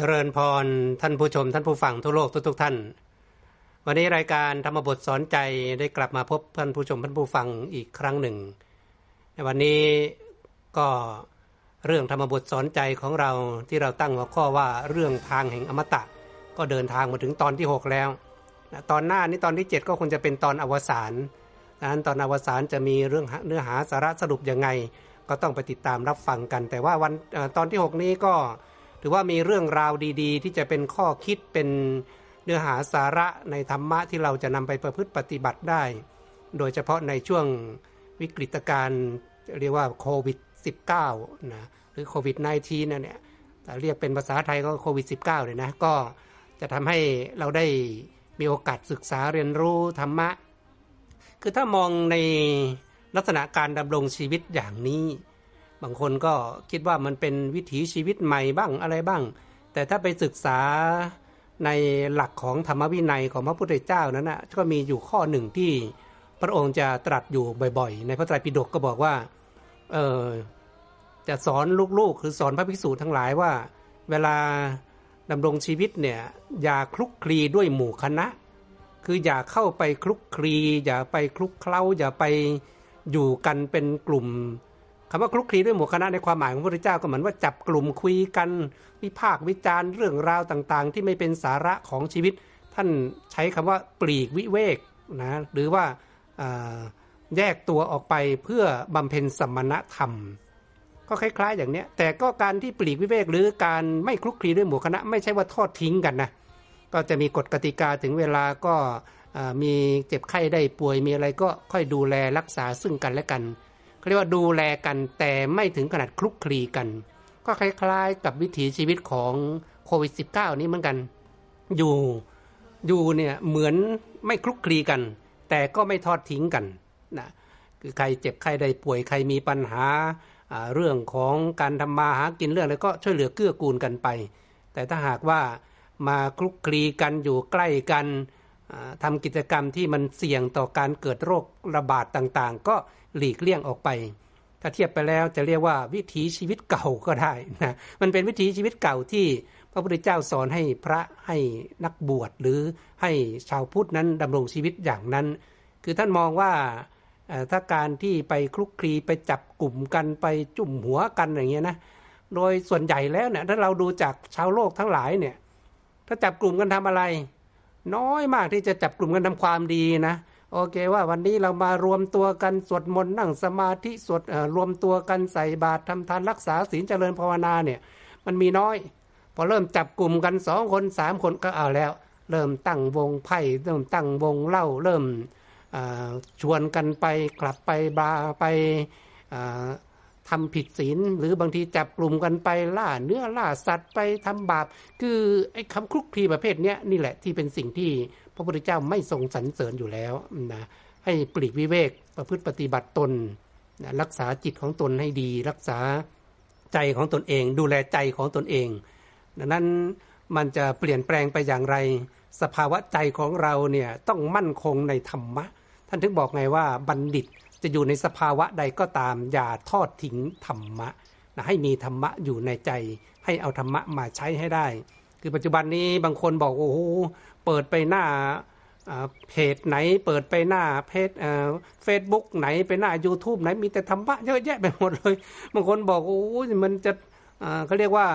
เจริญพรท่านผู้ชมท่านผู้ฟังทั่วโลกทุกๆทท่าน วันนี้รายการธรรมบทสอนใจได้กลับมาพบท่านผู้ชมท่านผู้ฟังอีกครั้งหนึ่ง ในวันนี้ก็เรื่องธรรมบทสอนใจของเราที่เราตั้งหัวข้อว่าเรื่องทางแห่งอมตะ ก็เดินทางมาถึงตอนที่ 6 แล้ว ตอนหน้านี้ตอนที่ 7 ก็คงจะเป็นตอนอวสานดังนั้นตอนอวสานจะมีเรื่องเนื้อหาสาระสรุปยังไง ก็ต้องไปติดตามรับฟังกัน แต่ว่าวันตอนที่ 6 นี้ก็ ถือว่ามีเรื่องราวดีๆ ที่จะเป็นข้อคิดเป็นเนื้อหาสาระในธรรมะที่เราจะนำไปประพฤติปฏิบัติได้ โดยเฉพาะในช่วงวิกฤตการณ์เรียกว่าโควิด -19 นะหรือโควิด -19 นั่นเนี่ยเรียกเป็นภาษาไทยก็โควิด -19 เลยนะก็จะทำให้เราได้มีโอกาสศึกษาเรียนรู้ธรรมะ คือถ้ามองในลักษณะการดำรงชีวิตอย่างนี้ บางคนก็คิดว่ามันเป็นวิถีชีวิตใหม่บ้างอะไรบ้าง แต่ถ้าไปศึกษาในหลักของธรรมวินัยของพระพุทธเจ้านั้นนะก็มีอยู่ข้อหนึ่งที่พระองค์จะตรัสอยู่บ่อย ๆ ในพระไตรปิฎกก็บอกว่าเออจะสอนลูกๆ คือสอนพระภิกษุทั้งหลายว่า เวลาดำรงชีวิตเนี่ยอย่าคลุกคลีด้วยหมู่คณะ คืออย่าเข้าไปคลุกคลี อย่าไปคลุกเคล้า อย่าไปอยู่กันเป็นกลุ่ม คำว่าคลุกคลีด้วยหมู่คณะในความหมายของพระพุทธเจ้าก็เหมือนว่าจับกลุ่มคุยกันวิพากษ์วิจารณ์เรื่องราวต่างๆ ที่ไม่เป็นสาระของชีวิต ท่านใช้คำว่าปลีกวิเวกนะหรือว่าแยกตัวออกไปเพื่อบำเพ็ญสมณธรรม ก็คล้าย ๆ อย่างนี้แต่ก็การที่ปลีกวิเวก หรือการไม่คลุกคลีด้วยหมู่คณะ ไม่ใช่ว่าทอดทิ้งกันนะก็จะมีกฎกติกาถึงเวลาก็มีเจ็บไข้ได้ป่วยมีอะไรก็ค่อยดูแลรักษาซึ่งกันและกัน เรียกว่าดูแลกันแต่ไม่ถึงขนาดคลุกคลีกัน ก็คล้ายๆ กับวิถีชีวิตของโควิด -19 นี้เหมือนกัน อยู่อยู่เนี่ยเหมือนไม่คลุกคลีกัน แต่ก็ไม่ทอดทิ้งกันนะคือใครเจ็บใครได้ป่วยใครมีปัญหาเรื่องของการทำมาหากินเรื่องอะไรก็ช่วยเหลือเกื้อกูลกันไป แต่ถ้าหากว่ามาคลุกคลีกันอยู่ใกล้กัน ทำกิจกรรมที่มันเสี่ยงต่อการเกิดโรคระบาดต่างๆ ก็หลีกเลี่ยงออกไป ถ้าเทียบไปแล้วจะเรียกว่าวิถีชีวิตเก่าก็ได้นะมันเป็นวิถีชีวิตเก่าที่พระพุทธเจ้าสอนให้พระให้นักบวชหรือให้ชาวพุทธนั้นดำรงชีวิตอย่างนั้น คือท่านมองว่าถ้าการที่ไปคลุกคลีไปจับกลุ่มกันไปจุ่มหัวกันอย่างเงี้ยนะโดยส่วนใหญ่แล้วเนี่ยถ้าเราดูจากชาวโลกทั้งหลายเนี่ยถ้าจับกลุ่มกันทำอะไร น้อยมากที่จะจับกลุ่มกันทำความดีนะโอเคว่าวันนี้เรามารวมตัวกันสวดมนต์นั่งสมาธิสวดรวมตัวกันใส่บาตรทำทานรักษาศีลเจริญภาวนาเนี่ยมันมีน้อย พอเริ่มจับกลุ่มกันสองคนสามคนก็เอาแล้ว เริ่มตั้งวงไพ่เริ่มตั้งวงเล่าเริ่มชวนกันไปกลับไปบาไป ทำผิดศีลหรือบางทีจับกลุ่มกันไปล่าเนื้อล่าสัตว์ไปทำบาป คือไอ้คำคลุกคลีประเภทนี้นี่แหละที่เป็นสิ่งที่พระพุทธเจ้าไม่ทรงสรรเสริญอยู่แล้วนะให้ปลีกวิเวกประพฤติปฏิบัติตนนะรักษาจิตของตนให้ดี รักษาใจของตนเอง ดูแลใจของตนเอง ดังนั้นมันจะเปลี่ยนแปลงไปอย่างไร สภาวะใจของเราเนี่ยต้องมั่นคงในธรรมะ ท่านถึงบอกไงว่าบัณฑิต จะอยู่ในสภาวะใดก็ตาม อย่าทอดทิ้งธรรมะนะให้มีธรรมะอยู่ในใจ ให้เอาธรรมะมาใช้ให้ได้ คือปัจจุบันนี้บางคนบอกโอ้โหเปิดไปหน้าเพจไหนเปิดไปหน้าเพจเฟซบุ๊กไหนไปหน้า YouTube ไหนมีแต่ธรรมะเยอะแยะไปหมดเลยบางคนบอกโอ้มันจะเขาเรียกว่า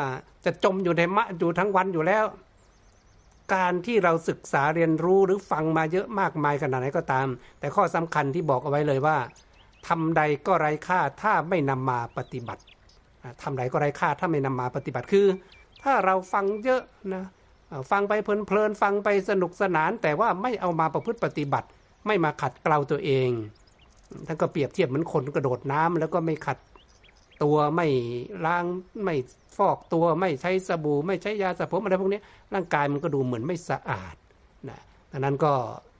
จะจมอยู่ในมะอยู่ทั้งวันอยู่แล้ว การที่เราศึกษาเรียนรู้หรือฟังมาเยอะมากมายขนาดไหนก็ตาม แต่ข้อสำคัญที่บอกเอาไว้เลยว่าทำใดก็ไร้ค่าถ้าไม่นำมาปฏิบัติทำใดก็ไร้ค่าถ้าไม่นำมาปฏิบัติคือ ถ้าเราฟังเยอะนะฟังไปเพลินๆฟังไปสนุกสนาน แต่ว่าไม่เอามาประพฤติปฏิบัติ ไม่มาขัดเกลาตัวเองท่านก็เปรียบเทียบเหมือนคนกระโดดน้ำแล้วก็ไม่ขัด ตัวไม่ล้างไม่ฟอกตัวไม่ใช้สบู่ ไม่ใช้ยาสระผมอะไรพวกนี้ร่างกายมันก็ดูเหมือนไม่สะอาดนะดังนั้นก็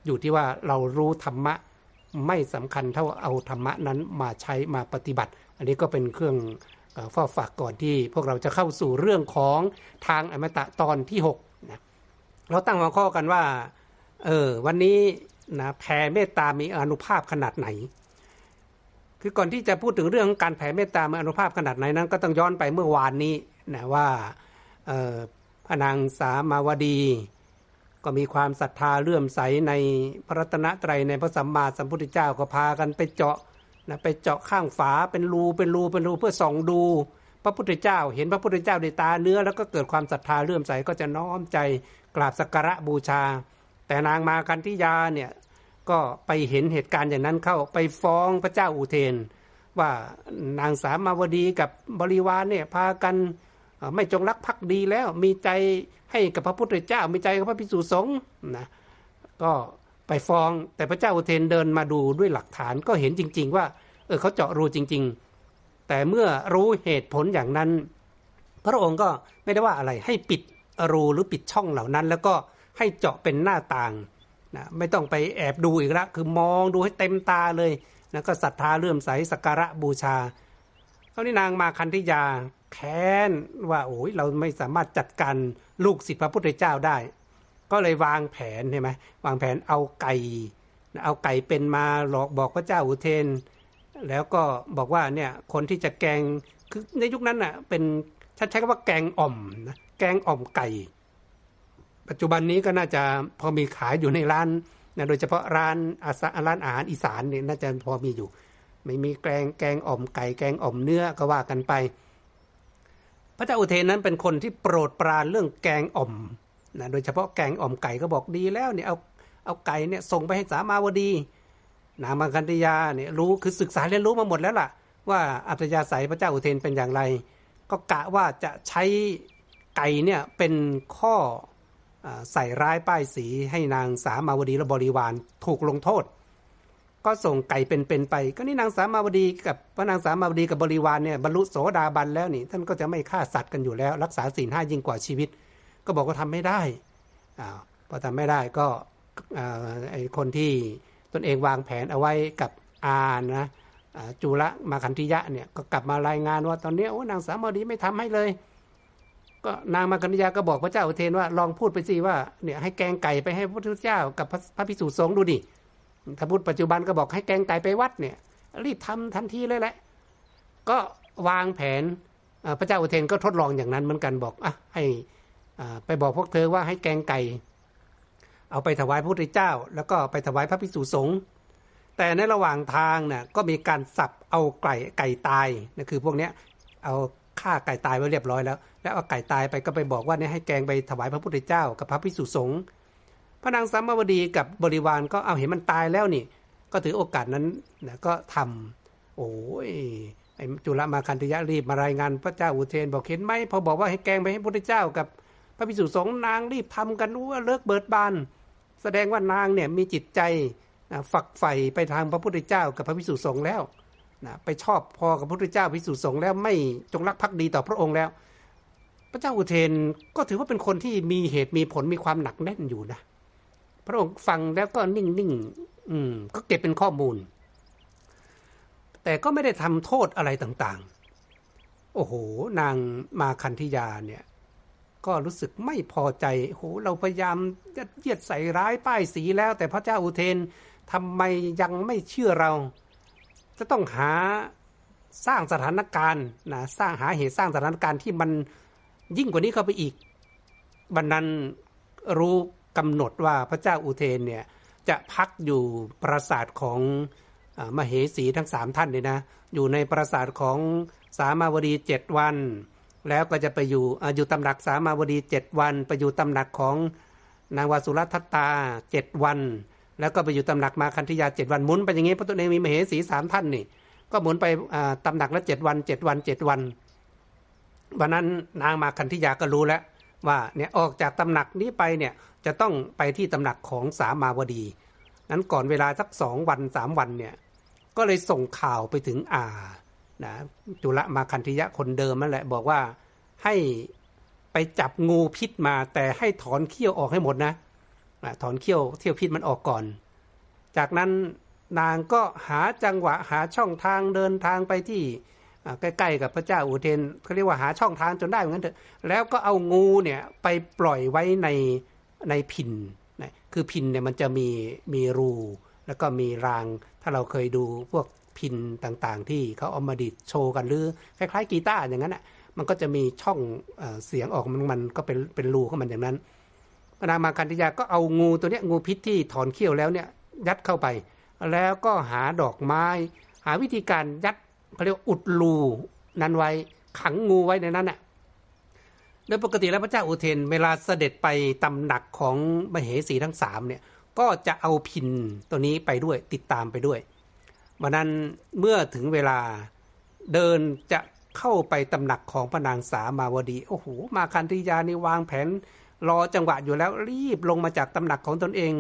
อยู่ที่ว่าเรารู้ธรรมะไม่สำคัญเท่าเอาธรรมะนั้นมาใช้มาปฏิบัติ อันนี้ก็เป็นเครื่องฝ้าฝากก่อนที่พวกเราจะเข้าสู่เรื่องของทางอมตะตอนที่6นะเราตั้งหัวข้อกันว่าเออวันนี้นะแผ่เมตตามีอนุภาพขนาดไหน คือก่อนที่จะพูดถึงเรื่องการแผ่เมตตามีอนุภาพขนาดไหนนั้น ก็ต้องย้อนไปเมื่อวานนี้นะว่าพระนางสามาวดี ก็มีความศรัทธาเลื่อมใสในพระรัตนตรัยในพระสัมมาสัมพุทธเจ้าก็พากันไปเจาะนะไปเจาะข้างฝาเป็นรูเป็นรูเป็นรูเพื่อส่องดู พระพุทธเจ้า เห็นพระพุทธเจ้าด้วยตาเนื้อ แล้วก็เกิดความศรัทธาเลื่อมใสก็จะน้อมใจกราบสักการะบูชา แต่นางมากันทิยาเนี่ย ก็ไปเห็นเหตุการณ์อย่างนั้นเข้าไปฟ้องพระเจ้าอุเทน ว่านางสามาวดีกับบริวารเนี่ยพากันไม่จงรักภักดีแล้วมีใจให้กับพระพุทธเจ้ามีใจกับพระภิกษุสงฆ์นะก็ไปฟ้องแต่พระเจ้าอุเทนเดินมาดูด้วยหลักฐานก็เห็นจริง ๆ ว่าเออเขาเจาะรูจริง ๆ แต่เมื่อรู้เหตุผลอย่างนั้น พระองค์ก็ไม่ได้ว่าอะไรให้ปิดรูหรือปิดช่องเหล่านั้น แล้วก็ให้เจาะเป็นหน้าต่าง นะไม่ต้องไปแอบดูอีกแล้วคือมองดูให้เต็มตาเลยนะก็ศรัทธาเลื่อมใสสักการะบูชาเขานี่นางมาคันธิยาแค้นว่าโอ้ยเราไม่สามารถจัดการลูกศิษย์พระพุทธเจ้าได้ ก็เลยวางแผนใช่ไหมวางแผนเอาไก่เอาไก่เป็นมาหลอกบอกพระเจ้าอุเทน แล้วก็บอกว่าเนี่ยคนที่จะแกงคือในยุคนั้นน่ะเป็นฉันใช้คำว่าแกงอ่อมนะแกงอ่อมไก่ ปัจจุบันนี้ก็น่าจะพอมีขายอยู่ในร้านนะโดยเฉพาะร้านอาสาร้านอาหารอีสานเนี่ยน่าจะพอมีอยู่ ไม่มีแกงแกงอ่อมไก่แกงอ่อมเนื้อก็ว่ากันไป พระเจ้าอุเทนนั้นเป็นคนที่โปรดปรานเรื่องแกงอ่อมนะโดยเฉพาะแกงอ่อมไก่ก็บอกดีแล้วเนี่ยเอาเอาไก่เนี่ยส่งไปให้สามาวดีนางมังคันธยาเนี่ยรู้คือศึกษาเรียนรู้มาหมดแล้วล่ะ ว่าอัตยาศัยพระเจ้าอุเทนเป็นอย่างไร ก็กะว่าจะใช้ไก่เนี่ยเป็นข้อ ใส่ร้ายป้ายสีให้นางสามาวดีและบริวารถูกลงโทษ ก็ส่งไก่เป็นๆไป ก็นี่นางสามาวดีกับพระนางสามาวดีกับบริวารเนี่ยบรรลุโสดาบันแล้วนี่ท่านก็จะไม่ฆ่าสัตว์กันอยู่แล้ว รักษาศีลห้ายิ่งกว่าชีวิต ก็บอกว่าทำไม่ได้อ้าวพอทำไม่ได้ก็ไอคนที่ตนเองวางแผนเอาไว้กับอานะจุลมาคันธิยะเนี่ยก็กลับมารายงานว่าตอนนี้โอ้นางสามาวดีไม่ทำให้เลย ก็นางมาคันธิยะก็บอกพระเจ้าอุเทนว่าลองพูดไปสิว่าเนี่ยให้แกงไก่ไปให้พระพุทธเจ้ากับพระพิสุสงฆ์ดูดิถ้าพูดปัจจุบันก็บอกให้แกงไก่ไปวัดเนี่ยรีบทำทันทีเลยแหละ ก็วางแผนพระเจ้าอุเทนก็ทดลองอย่างนั้นเหมือนกันบอกอะให้ไปบอกพวกเธอว่าให้แกงไก่ เอาไปถวายพระพุทธเจ้า แล้วก็ไปถวายพระภิกษุสงฆ์แต่ในระหว่างทางน่ะก็มีการสับเอาไก่ไก่ตายนะคือพวกเนี้ยเอาฆ่าไก่ตายไว้เรียบร้อยแล้ว แล้วเอาไก่ตายไปก็ไปบอกว่าเนี่ยให้แกงไปถวายพระพุทธเจ้ากับพระภิกษุสงฆ์พระนางสามาวดีกับบริวารก็เอาเห็นมันตายแล้วนี่ ก็ถือโอกาสนั้นนะก็ทำโอ้ยไอ้จุลมาคันธยะรีบมารายงานพระเจ้าอุเทนบอกเห็นไหมพอบอกว่าให้แกงไปให้พระเจ้ากับพระภิกษุสงฆ์นางรีบทำกันว่าเลิกเบิดบาน แสดงว่านางเนี่ยมีจิตใจฝักใฝ่ไปทางพระพุทธเจ้ากับพระภิกษุสงฆ์แล้วนะไปชอบพอกับพระพุทธเจ้าภิกษุสงฆ์แล้วไม่จงรักภักดีต่อพระองค์แล้ว พระเจ้าอุเทนก็ถือว่าเป็นคนที่มีเหตุมีผลมีความหนักแน่นอยู่นะ พระองค์ฟังแล้วก็นิ่งๆอืม ก็เก็บเป็นข้อมูล แต่ก็ไม่ได้ทำโทษอะไรต่างๆ โอ้โห นางมาคันธิยาเนี่ย ก็รู้สึกไม่พอใจโอ้โหเราพยายามจะเยียดใส่ร้ายป้ายสีแล้ว แต่พระเจ้าอุเทนทำไมยังไม่เชื่อเรา จะต้องหาสร้างสถานการณ์นะสร้างหาเหตุสร้างสถานการณ์ที่มัน ยิ่งกว่านี้เข้าไปอีก บันนั้นรู้กำหนดว่าพระเจ้าอุเทนเนี่ยจะพักอยู่ปราสาทของมเหสีทั้งสามท่านเลยนะ อยู่ในปราสาทของสามาวดีเจ็ดวัน แล้วก็จะไปอยู่อยู่ตำหนักสามาวดีเจ็ดวัน ไปอยู่ตำหนักของนางวาสุรัตตาเจ็ดวัน แล้วก็ไปอยู่ตำหนักมาคันธยาเจ็ดวันหมุนไปอย่างนี้เพราะตัวเองมีมเหสีสามท่านนี่ ก็หมุนไปตำหนักละเจ็ดวันเจ็ดวันเจ็ดวัน วันนั้นนางมาคันธิยาก็รู้แล้วว่าเนี่ยออกจากตำหนักนี้ไปเนี่ยจะต้องไปที่ตำหนักของสามาวดีนั้นก่อนเวลาสักสองวันสามวันเนี่ยก็เลยส่งข่าวไปถึงอานะจุลมาคันธิยะคนเดิมนั่นแหละบอกว่าให้ไปจับงูพิษมาแต่ให้ถอนเขี้ยวออกให้หมดนะถอนเขี้ยวเที่ยวพิษมันออกก่อน จากนั้นนางก็หาจังหวะหาช่องทางเดินทางไปที่ ใกล้ๆกับพระเจ้าอุเทนเขาเรียกว่าหาช่องทางจนได้เหมือนกันเถอะแล้วก็เอางูเนี่ยไปปล่อยไว้ในในพินนะคือพินเนี่ยมันจะมีมีรูแล้วก็มีราง ถ้าเราเคยดูพวกพินต่างๆ ที่เขาเอามาดิดโชว์กันหรือคล้ายๆกีตาร์อย่างนั้นอะมันก็จะมีช่องเอเสียงออกมันมันก็เป็นเป็นรูของมันอย่างนั้นพระนางมาคันธยาก็เอางูตัวเนี้ยงูพิษที่ถอนเขี้ยวแล้วเนี่ยยัดเข้าไป แล้วก็หาดอกไม้ หาวิธีการยัด เขาเรียกอุดรูนั้นไว้ขังงูไว้ในนั้นน่ะโดยปกติแล้วพระเจ้าอุเทนเวลาเสด็จไปตำหนักของมเหสีทั้งสามเนี่ยก็จะเอาพินตัวนี้ไปด้วยติดตามไปด้วยวันนั้นเมื่อถึงเวลาเดินจะเข้าไปตำหนักของพระนางสามาวดีโอ้โหมาคันธิยานี่วางแผน รอจังหวะอยู่แล้วรีบลงมาจากตำหนักของตนเอง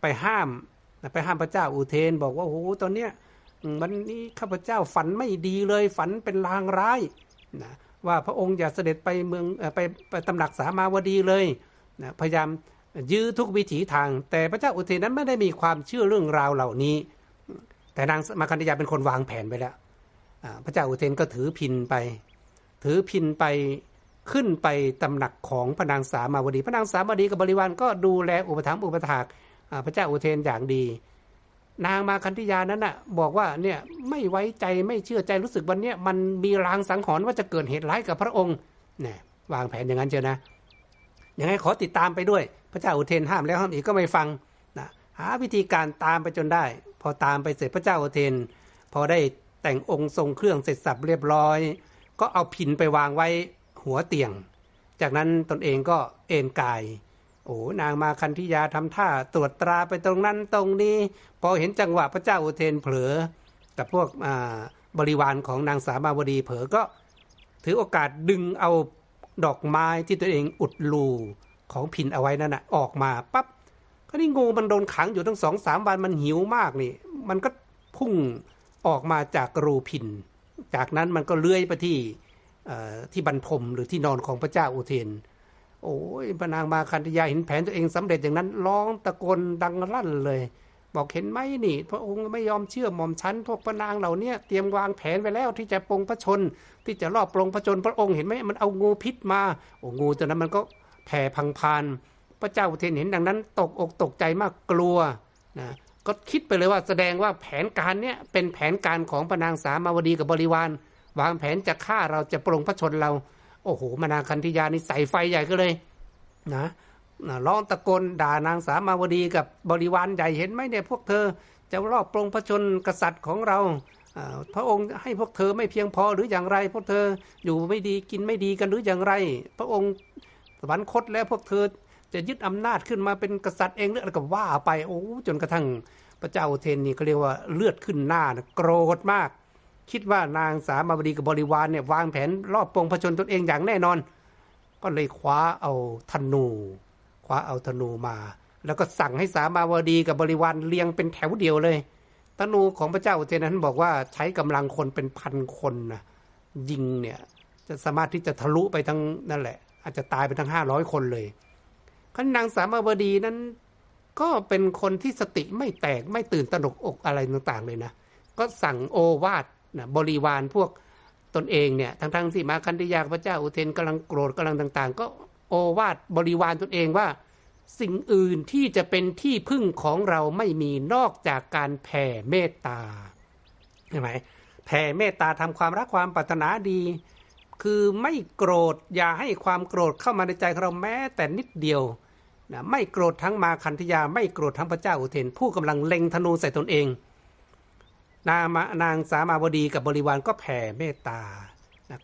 ไปห้ามไปห้ามพระเจ้าอุเทน บอกว่าโอ้โหตอนเนี้ย วันนี้ข้าพเจ้าฝันไม่ดีเลยฝันเป็นลางร้ายนะว่าพระองค์อย่าเสด็จไปเมืองไปไปตำหนักสามาวดีเลยนะพยายามยื้อทุกวิถีทาง แต่พระเจ้าอุเทนนั้นไม่ได้มีความเชื่อเรื่องราวเหล่านี้ แต่นางมาคันธยาเป็นคนวางแผนไปแล้วพระเจ้าอุเทนก็ถือพินไป ถือพินไปขึ้นไปตำหนักของพระนางสามาวดี พระนางสามาวดีกับบริวารก็ดูแลอุปถัมภ์อุปถากพระเจ้าอุเทนอย่างดี นางมาคันธิยานั้นน่ะ บอกว่าเนี่ยไม่ไว้ใจไม่เชื่อใจรู้สึกวันเนี้ยมันมีรางสังหรณ์ว่าจะเกิดเหตุร้ายกับพระองค์เนี่ยวางแผนอย่างนั้นเชียวนะยังไงขอติดตามไปด้วย พระเจ้าอุเทนห้ามแล้วห้ามอีกก็ไม่ฟังนะหาวิธีการตามไปจนได้ พอตามไปเสร็จพระเจ้าอุเทน พอได้แต่งองค์ทรงเครื่องเสร็จสับเรียบร้อย ก็เอาพินไปวางไว้หัวเตียง จากนั้นตนเองก็เอนกาย โอ้นางมาคันธิยาทำท่าตรวจตราไปตรงนั้นตรงนี้ พอเห็นจังหวะพระเจ้าอุเทนเผลอกับพวกบริวารของนางสามาวดีเผลอก็ ถือโอกาสดึงเอาดอกไม้ที่ตัวเองอุดรูของพินเอาไว้นั่นนะออกมาปับ๊บก็นี่งูมันโดนขังอยู่ทั้งสองสามวันมันหิวมากนี่ มันก็พุ่งออกมาจากรูพิน จากนั้นมันก็เลื้อยไปที่ที่บรรทมหรือที่นอนของพระเจ้าอุเทน โอ้ยพนางมาคันธยาเห็นแผนตัวเองสำเร็จอย่างนั้นร้องตะโกนดังลั่นเลย บอกเห็นไหมนี่ พระองค์ไม่ยอมเชื่อหม่อมชั้นพวกพระนางเหล่านี้เตรียมวางแผนไว้แล้วที่จะปรงพระชน ที่จะรอบปรงพระชนพระองค์เห็นไหมมันเอางูพิษมาโอ้งูตัวนั้นมันก็แผ่พังพาน พระเจ้าอุเทนเห็นดังนั้น ตกอกตกใจมากกลัวนะก็คิดไปเลยว่าแสดงว่าแผนการเนี้ยเป็นแผนการของพระนางสามาวดีกับบริวาร วางแผนจะฆ่าเราจะปรงพระชนเรา โอ้โหมานาคันธิยานี่ใส่ไฟใหญ่ก็เลยนะร้องตะโกนด่านางสามาวดีกับบริวารใหญ่เห็นไหมเนี่ยพวกเธอ จะรอบปรงพระชนกษัตริย์ของเราพระองค์ให้พวกเธอไม่เพียงพอหรืออย่างไร พวกเธออยู่ไม่ดีกินไม่ดีกันหรืออย่างไร พระองค์สวรรคตแล้วพวกเธอจะยึดอำนาจขึ้นมาเป็นกษัตริย์เองหรืออะไรก็ว่าไปโอ้จนกระทั่งพระเจ้าเทนนี่เขาเรียกว่าเลือดขึ้นหน้าโกรธมาก คิดว่านางสามาวดีกับบริวารเนี่ยวางแผนรอบปงพชนตนเองอย่างแน่นอน ก็เลยคว้าเอาธนูคว้าเอาธนูมา แล้วก็สั่งให้สามาวดีกับบริวารเรียงเป็นแถวเดียวเลยธนูของพระเจ้าอุเทนนั้นบอกว่าใช้กำลังคนเป็นพันคนนะยิงเนี่ยจะสามารถที่จะทะลุไปทั้งนั่นแหละ อาจจะตายไปทั้งห้าร้อยคนเลยขันนางสามาวดีนั้นก็เป็นคนที่สติไม่แตกไม่ตื่นตระหนกอกอะไรต่างๆเลยนะ ก็สั่งโอวาท นะบริวารพวกตนเองเนี่ยทั้งทั้งที่มาคันธิยาพระเจ้าอุเทนกำลังโกรธกำลังต่าง ๆ ก็โอวาทบริวารตนเองว่าสิ่งอื่นที่จะเป็นที่พึ่งของเราไม่มีนอกจากการแผ่เมตตาใช่ไหมแผ่เมตตาทำความรักความปรารถนาดี คือไม่โกรธอย่าให้ความโกรธเข้ามาในใจของเราแม้แต่นิดเดียวนะไม่โกรธทั้งมาคันธยา ไม่โกรธทั้งพระเจ้าอุเทนผู้กำลังเล็งธนูใส่ตนเอง นางนางสามาวดีกับบริวารก็แผ่เมตตา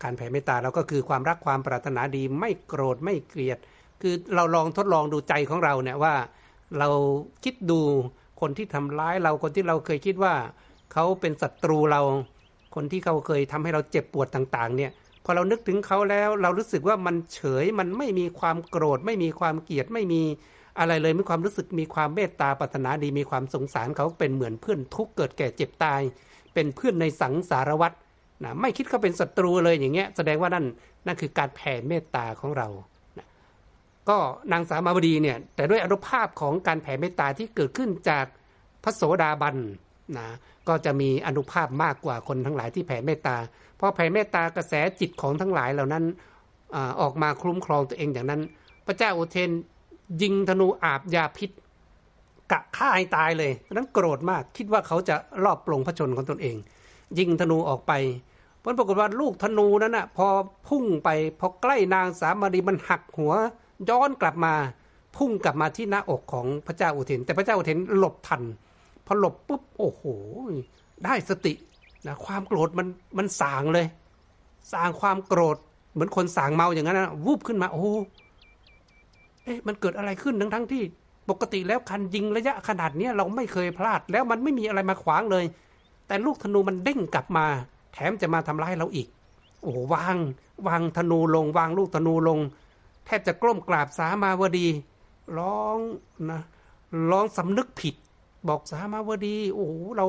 การแผ่เมตตาเราก็คือความรักความปรารถนาดีไม่โกรธไม่เกลียด คือเราลองทดลองดูใจของเราเนี่ยว่า เราคิดดูคนที่ทำร้ายเราคนที่เราเคยคิดว่าเขาเป็นศัตรูเราคนที่เขาเคยทำให้เราเจ็บปวดต่างๆ เนี่ยพอเรานึกถึงเขาแล้วเรารู้สึกว่ามันเฉยมันไม่มีความโกรธ ไม่มีความเกลียดไม่มี อะไรเลยมีความรู้สึกมีความเมตตาปรารถนาดีมีความสงสารเขาเป็นเหมือนเพื่อนทุกเกิดแก่เจ็บตาย เป็นเพื่อนในสังสารวัตรนะไม่คิดเขาเป็นศัตรูเลยอย่างเงี้ยแสดงว่านั่นนั่นคือการแผ่เมตตาของเรานะก็นางสามาวดีเนี่ยแต่ด้วยอนุภาพของการแผ่เมตตาที่เกิดขึ้นจากพระโสดาบันนะก็จะมีอนุภาพมากกว่าคนทั้งหลายที่แผ่เมตตาเพราะแผ่เมตตากระแสจิตของทั้งหลายเหล่านั้นออกมาคลุ้มครองตัวเองอย่างนั้น พระเจ้าอุเทน ยิงธนูอาบยาพิษ กะฆ่าให้ตายเลยนั้นโกรธมากคิดว่าเขาจะรอบปลงพระชนของตนเอง ยิงธนูออกไปผลปรากฏว่าลูกธนูนั้นน่ะพอพุ่งไปพอใกล้นางสามรีมันหักหัว ย้อนกลับมา พุ่งกลับมาที่หน้าอกของพระเจ้าอุเทน แต่พระเจ้าอุเทนหลบทัน พอหลบปุ๊บโอ้โห ได้สตินะความโกรธมันมันสางเลย สางความโกรธเหมือนคนสางเมาอย่างนั้นนะวูบขึ้นมาโอ้ เอ๊ะมันเกิดอะไรขึ้นทั้งทั้งที่ปกติแล้วคันยิงระยะขนาดนี้เราไม่เคยพลาด แล้วมันไม่มีอะไรมาขวางเลย แต่ลูกธนูมันเด้งกลับมา แถมจะมาทำร้ายเราอีก โอ้วาง วางธนูลง วางลูกธนูลง แทบจะกล้มกราบสามาวดี ร้องนะร้องสำนึกผิด บอกสามาวดี โอ้เรา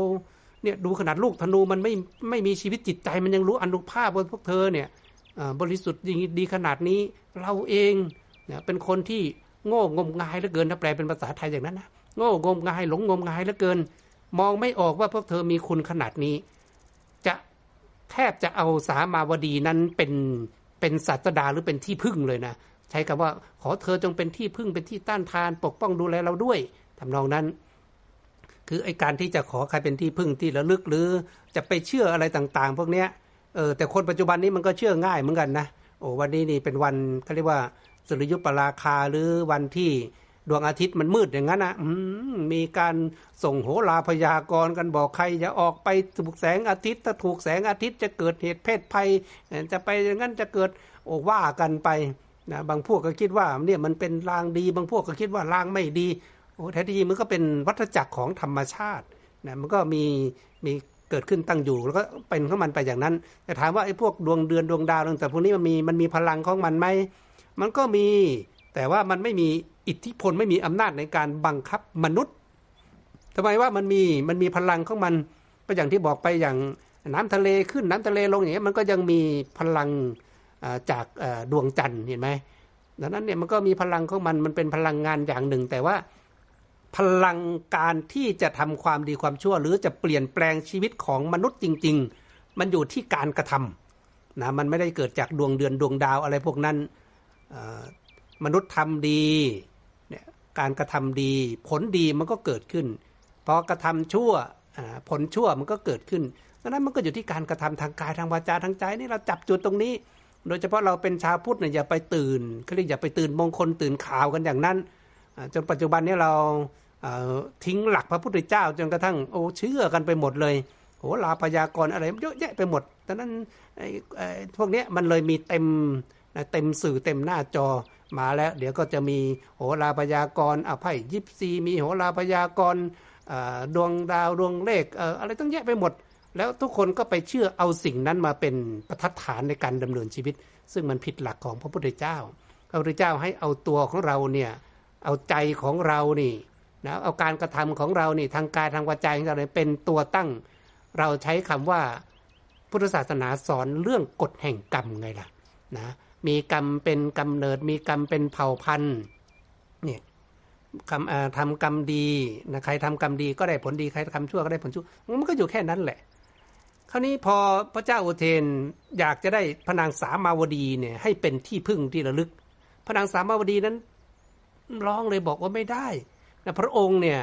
เนี่ยดูขนาดลูกธนูมันไม่ไม่มีชีวิตจิตใจมันยังรู้อนุภาพบนพวกเธอเนี่ยบริสุทธิ์ดีดีขนาดนี้เราเอง นี่ยเป็นคนที่โง่งมงายเหลือเกินถ้าแปลเป็นภาษาไทยอย่างนั้นนะโง่งมงายหลงงมงายเหลือเกิน มองไม่ออกว่าพวกเธอมีคุณขนาดนี้ จะแทบจะเอาสามาวดีนั้นเป็นเป็นศาสดาหรือเป็นที่พึ่งเลยนะใช้คำว่าขอเธอจงเป็นที่พึ่งเป็นที่ต้านทาน ปกป้องดูแลเราด้วยทำนองนั้น คือไอการที่จะขอใครเป็นที่พึ่งที่ระลึกหรือจะไปเชื่ออะไรต่าง ๆ พวกเนี้ยเออแต่คนปัจจุบันนี้มันก็เชื่อง่ายเหมือนกันนะโอ้วันนี้นี่เป็นวันเขาเรียกว่า สุริยุปราคาหรือวันที่ดวงอาทิตย์มันมืดอย่างนั้นนะมีการส่งโหราพยากรณ์กันบอกใครจะออกไปถูกแสงอาทิตย์ ถ้าถูกแสงอาทิตย์จะเกิดเหตุเพศภัย จะไปอย่างนั้นจะเกิดโอว่ากันไปนะบางพวกก็คิดว่าเนี่ยมันเป็นลางดี บางพวกก็คิดว่าลางไม่ดีโอ้แท้ที่มันก็เป็นวัฏจักรของธรรมชาตินะมันก็มีมีเกิดขึ้นตั้งอยู่แล้วก็เป็นของมันไปอย่างนั้นแต่ถามว่าไอ้พวกดวงเดือนดวงดาวต่างๆพวกนี้มันมีมันมีพลังของมันไหม มันก็มีแต่ว่ามันไม่มีอิทธิพลไม่มีอำนาจในการบังคับมนุษย์ทำไมว่ามันมีมันมีพลังของมันก็อย่างที่บอกไปอย่างน้ำทะเลขึ้นน้ำทะเลลงอย่างเงี้ยมันก็ยังมีพลังจากดวงจันทร์เห็นไหมดังนั้นเนี่ยมันก็มีพลังของมันมันเป็นพลังงานอย่างหนึ่ง แต่ว่าพลังการที่จะทำความดีความชั่ว หรือจะเปลี่ยนแปลงชีวิตของมนุษย์จริง ๆ มันอยู่ที่การกระทำนะมันไม่ได้เกิดจากดวงเดือนดวงดาวอะไรพวกนั้น มนุษย์ทำดีเนี่ยการกระทำดี ผลดีมันก็เกิดขึ้นพอกระทำชั่วผลชั่วมันก็เกิดขึ้นดังนั้นมันก็อยู่ที่การกระทำทางกายทางวาจาทางใจนี่เราจับจุดตรงนี้ โดยเฉพาะเราเป็นชาวพุทธเนี่ยอย่าไปตื่นเขาเรียกอย่าไปตื่นมงคลตื่นข่าวกันอย่างนั้นจนปัจจุบันนี้เราทิ้งหลักพระพุทธเจ้าจนกระทั่งโอ้เชื่อกันไปหมดเลยโหลาพยากรอะไรเยอะแยะไปหมดดังนั้นพวกนี้มันเลยมีเต็ม นะเต็มสื่อเต็มหน้าจอมาแล้ว เดี๋ยวก็จะมีโหราพยากรอภัยยิปซีมีโหราพยากรดวงดาวดวงเลขอะไรต้องแยกไปหมด แล้วทุกคนก็ไปเชื่อเอาสิ่งนั้นมาเป็นประทัดฐานในการดำเนินชีวิต ซึ่งมันผิดหลักของพระพุทธเจ้าพระพุทธเจ้าให้เอาตัวของเราเนี่ยเอาใจของเรานี่นะเอาการกระทำของเรานี่ทางกายทางวาจาของเราเป็นตัวตั้ง เราใช้คำว่าพุทธศาสนาสอนเรื่องกฎแห่งกรรมไงล่ะนะ มีกรรมเป็นกำเนิด มีกรรมเป็นเผ่าพันธุ์เนี่ยทำกรรมดีนะใครทำกรรมดีก็ได้ผลดีใครทำชั่วก็ได้ผลชั่วมันก็อยู่แค่นั้นแหละ คราวนี้พอพระเจ้าอุเทนอยากจะได้พนางสามาวดีเนี่ยให้เป็นที่พึ่งที่ระลึกพนางสามาวดีนั้นร้องเลยบอกว่าไม่ได้นะพระองค์เนี่ย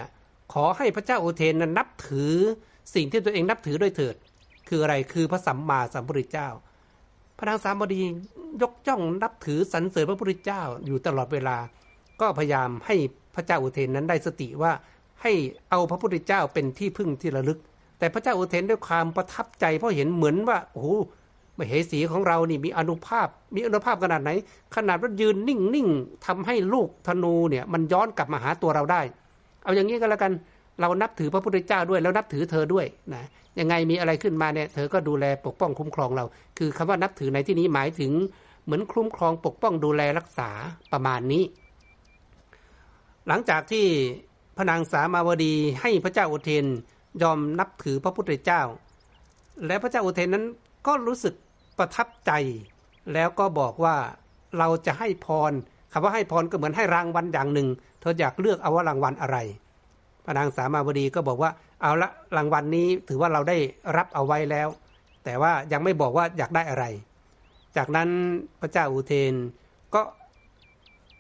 ขอให้พระเจ้าอุเทนนั้นนับถือสิ่งที่ตัวเองนับถือด้วยเถิด คืออะไรคือพระสัมมาสัมพุทธเจ้า พระนางสามบดียกย่องนับถือสรรเสริญพระพุทธเจ้าอยู่ตลอดเวลา ก็พยายามให้พระเจ้าอุเทนนั้นได้สติว่าให้เอาพระพุทธเจ้าเป็นที่พึ่งที่ระลึก แต่พระเจ้าอุเทนด้วยความประทับใจ เพราะเห็นเหมือนว่าโอ้โหมเหสีของเรานี่มีอนุภาพ มีอนุภาพขนาดไหน ขนาดว่ายืนนิ่งๆทำให้ลูกธนูเนี่ยมันย้อนกลับมาหาตัวเราได้ เอาอย่างนี้ก็แล้วกัน เรานับถือพระพุทธเจ้าด้วย แล้วนับถือเธอด้วยนะยังไงมีอะไรขึ้นมาเนี่ยเธอก็ดูแลปกป้องคุ้มครองเรา คือคำว่านับถือในที่นี้หมายถึงเหมือนคุ้มครองปกป้องดูแลรักษาประมาณนี้ หลังจากที่พระนางสามาวดีให้พระเจ้าอุเทนยอมนับถือพระพุทธเจ้า และพระเจ้าอุเทนนั้นก็รู้สึกประทับใจ แล้วก็บอกว่าเราจะให้พรคำว่าให้พรก็เหมือนให้รางวัลอย่างหนึ่ง เธออยากเลือกเอาว่ารางวัลอะไร นางสามาวดีก็บอกว่าเอาละรางวัลนนี้ถือว่าเราได้รับเอาไว้แล้ว แต่ว่ายังไม่บอกว่าอยากได้อะไร จากนั้นพระเจ้าอุเทนก็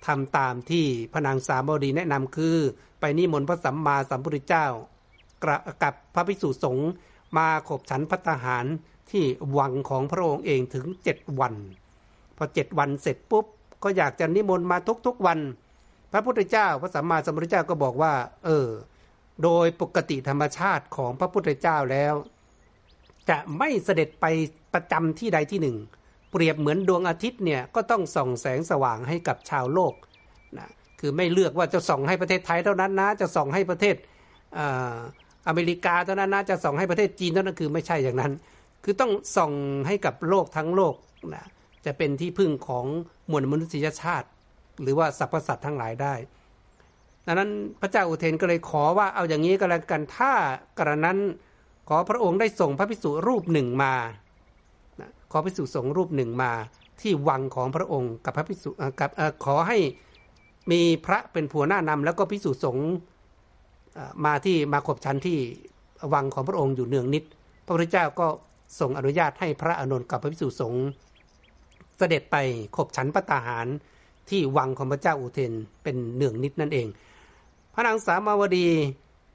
ทำตามที่พระนางสามาวดีแนะนำคือ ไปนิมนต์พระสัมมาสัมพุทธเจ้า กับพระภิกษุสงฆ์มาขบฉันพัตหารที่วังของพระองค์เองถึงเจ็ดวัน พอเจ็ดวันเสร็จปุ๊บก็อยากจะนิมนต์มาทุกๆวัน พระพุทธเจ้า พระสัมมาสัมพุทธเจ้าก็บอกว่า เออ โดยปกติธรรมชาติของพระพุทธเจ้าแล้ว จะไม่เสด็จไปประจำที่ใดที่หนึ่ง เปรียบเหมือนดวงอาทิตย์เนี่ยก็ต้องส่องแสงสว่างให้กับชาวโลกนะคือไม่เลือกว่าจะส่องให้ประเทศไทยเท่านั้นนะ จะส่องให้ประเทศอเมริกาเท่านั้นนะจะส่องให้ประเทศจีนเท่านั้นคือไม่ใช่อย่างนั้น คือต้องส่องให้กับโลกทั้งโลกนะจะเป็นที่พึ่งของมวลมนุษยชาติ หรือว่าสรรพสัตว์ทั้งหลายได้ ดังนั้นพระเจ้าอุเทนก็เลยขอว่าเอาอย่างนี้ก็แล้วกันถ้ากระนั้นขอพระองค์ได้ส่งพระภิกษุรูปหนึ่งมาขอภิกษุสงฆ์รูปหนึ่งมา ที่วังของพระองค์กับพระภิกษุกับขอให้มีพระเป็นผัวหน้านำแล้วก็ภิกษุสงฆ์มาที่มาขบชันที่วังของพระองค์อยู่เนืองนิด พระพุทธเจ้าก็ส่งอนุญาตให้พระอนุนกับพระภิกษุสงฆ์เสด็จไปขบฉันปตาหารที่วังของพระเจ้าอุเทนเป็นเนืองนิดนั่นเอง ระนางสามาวดี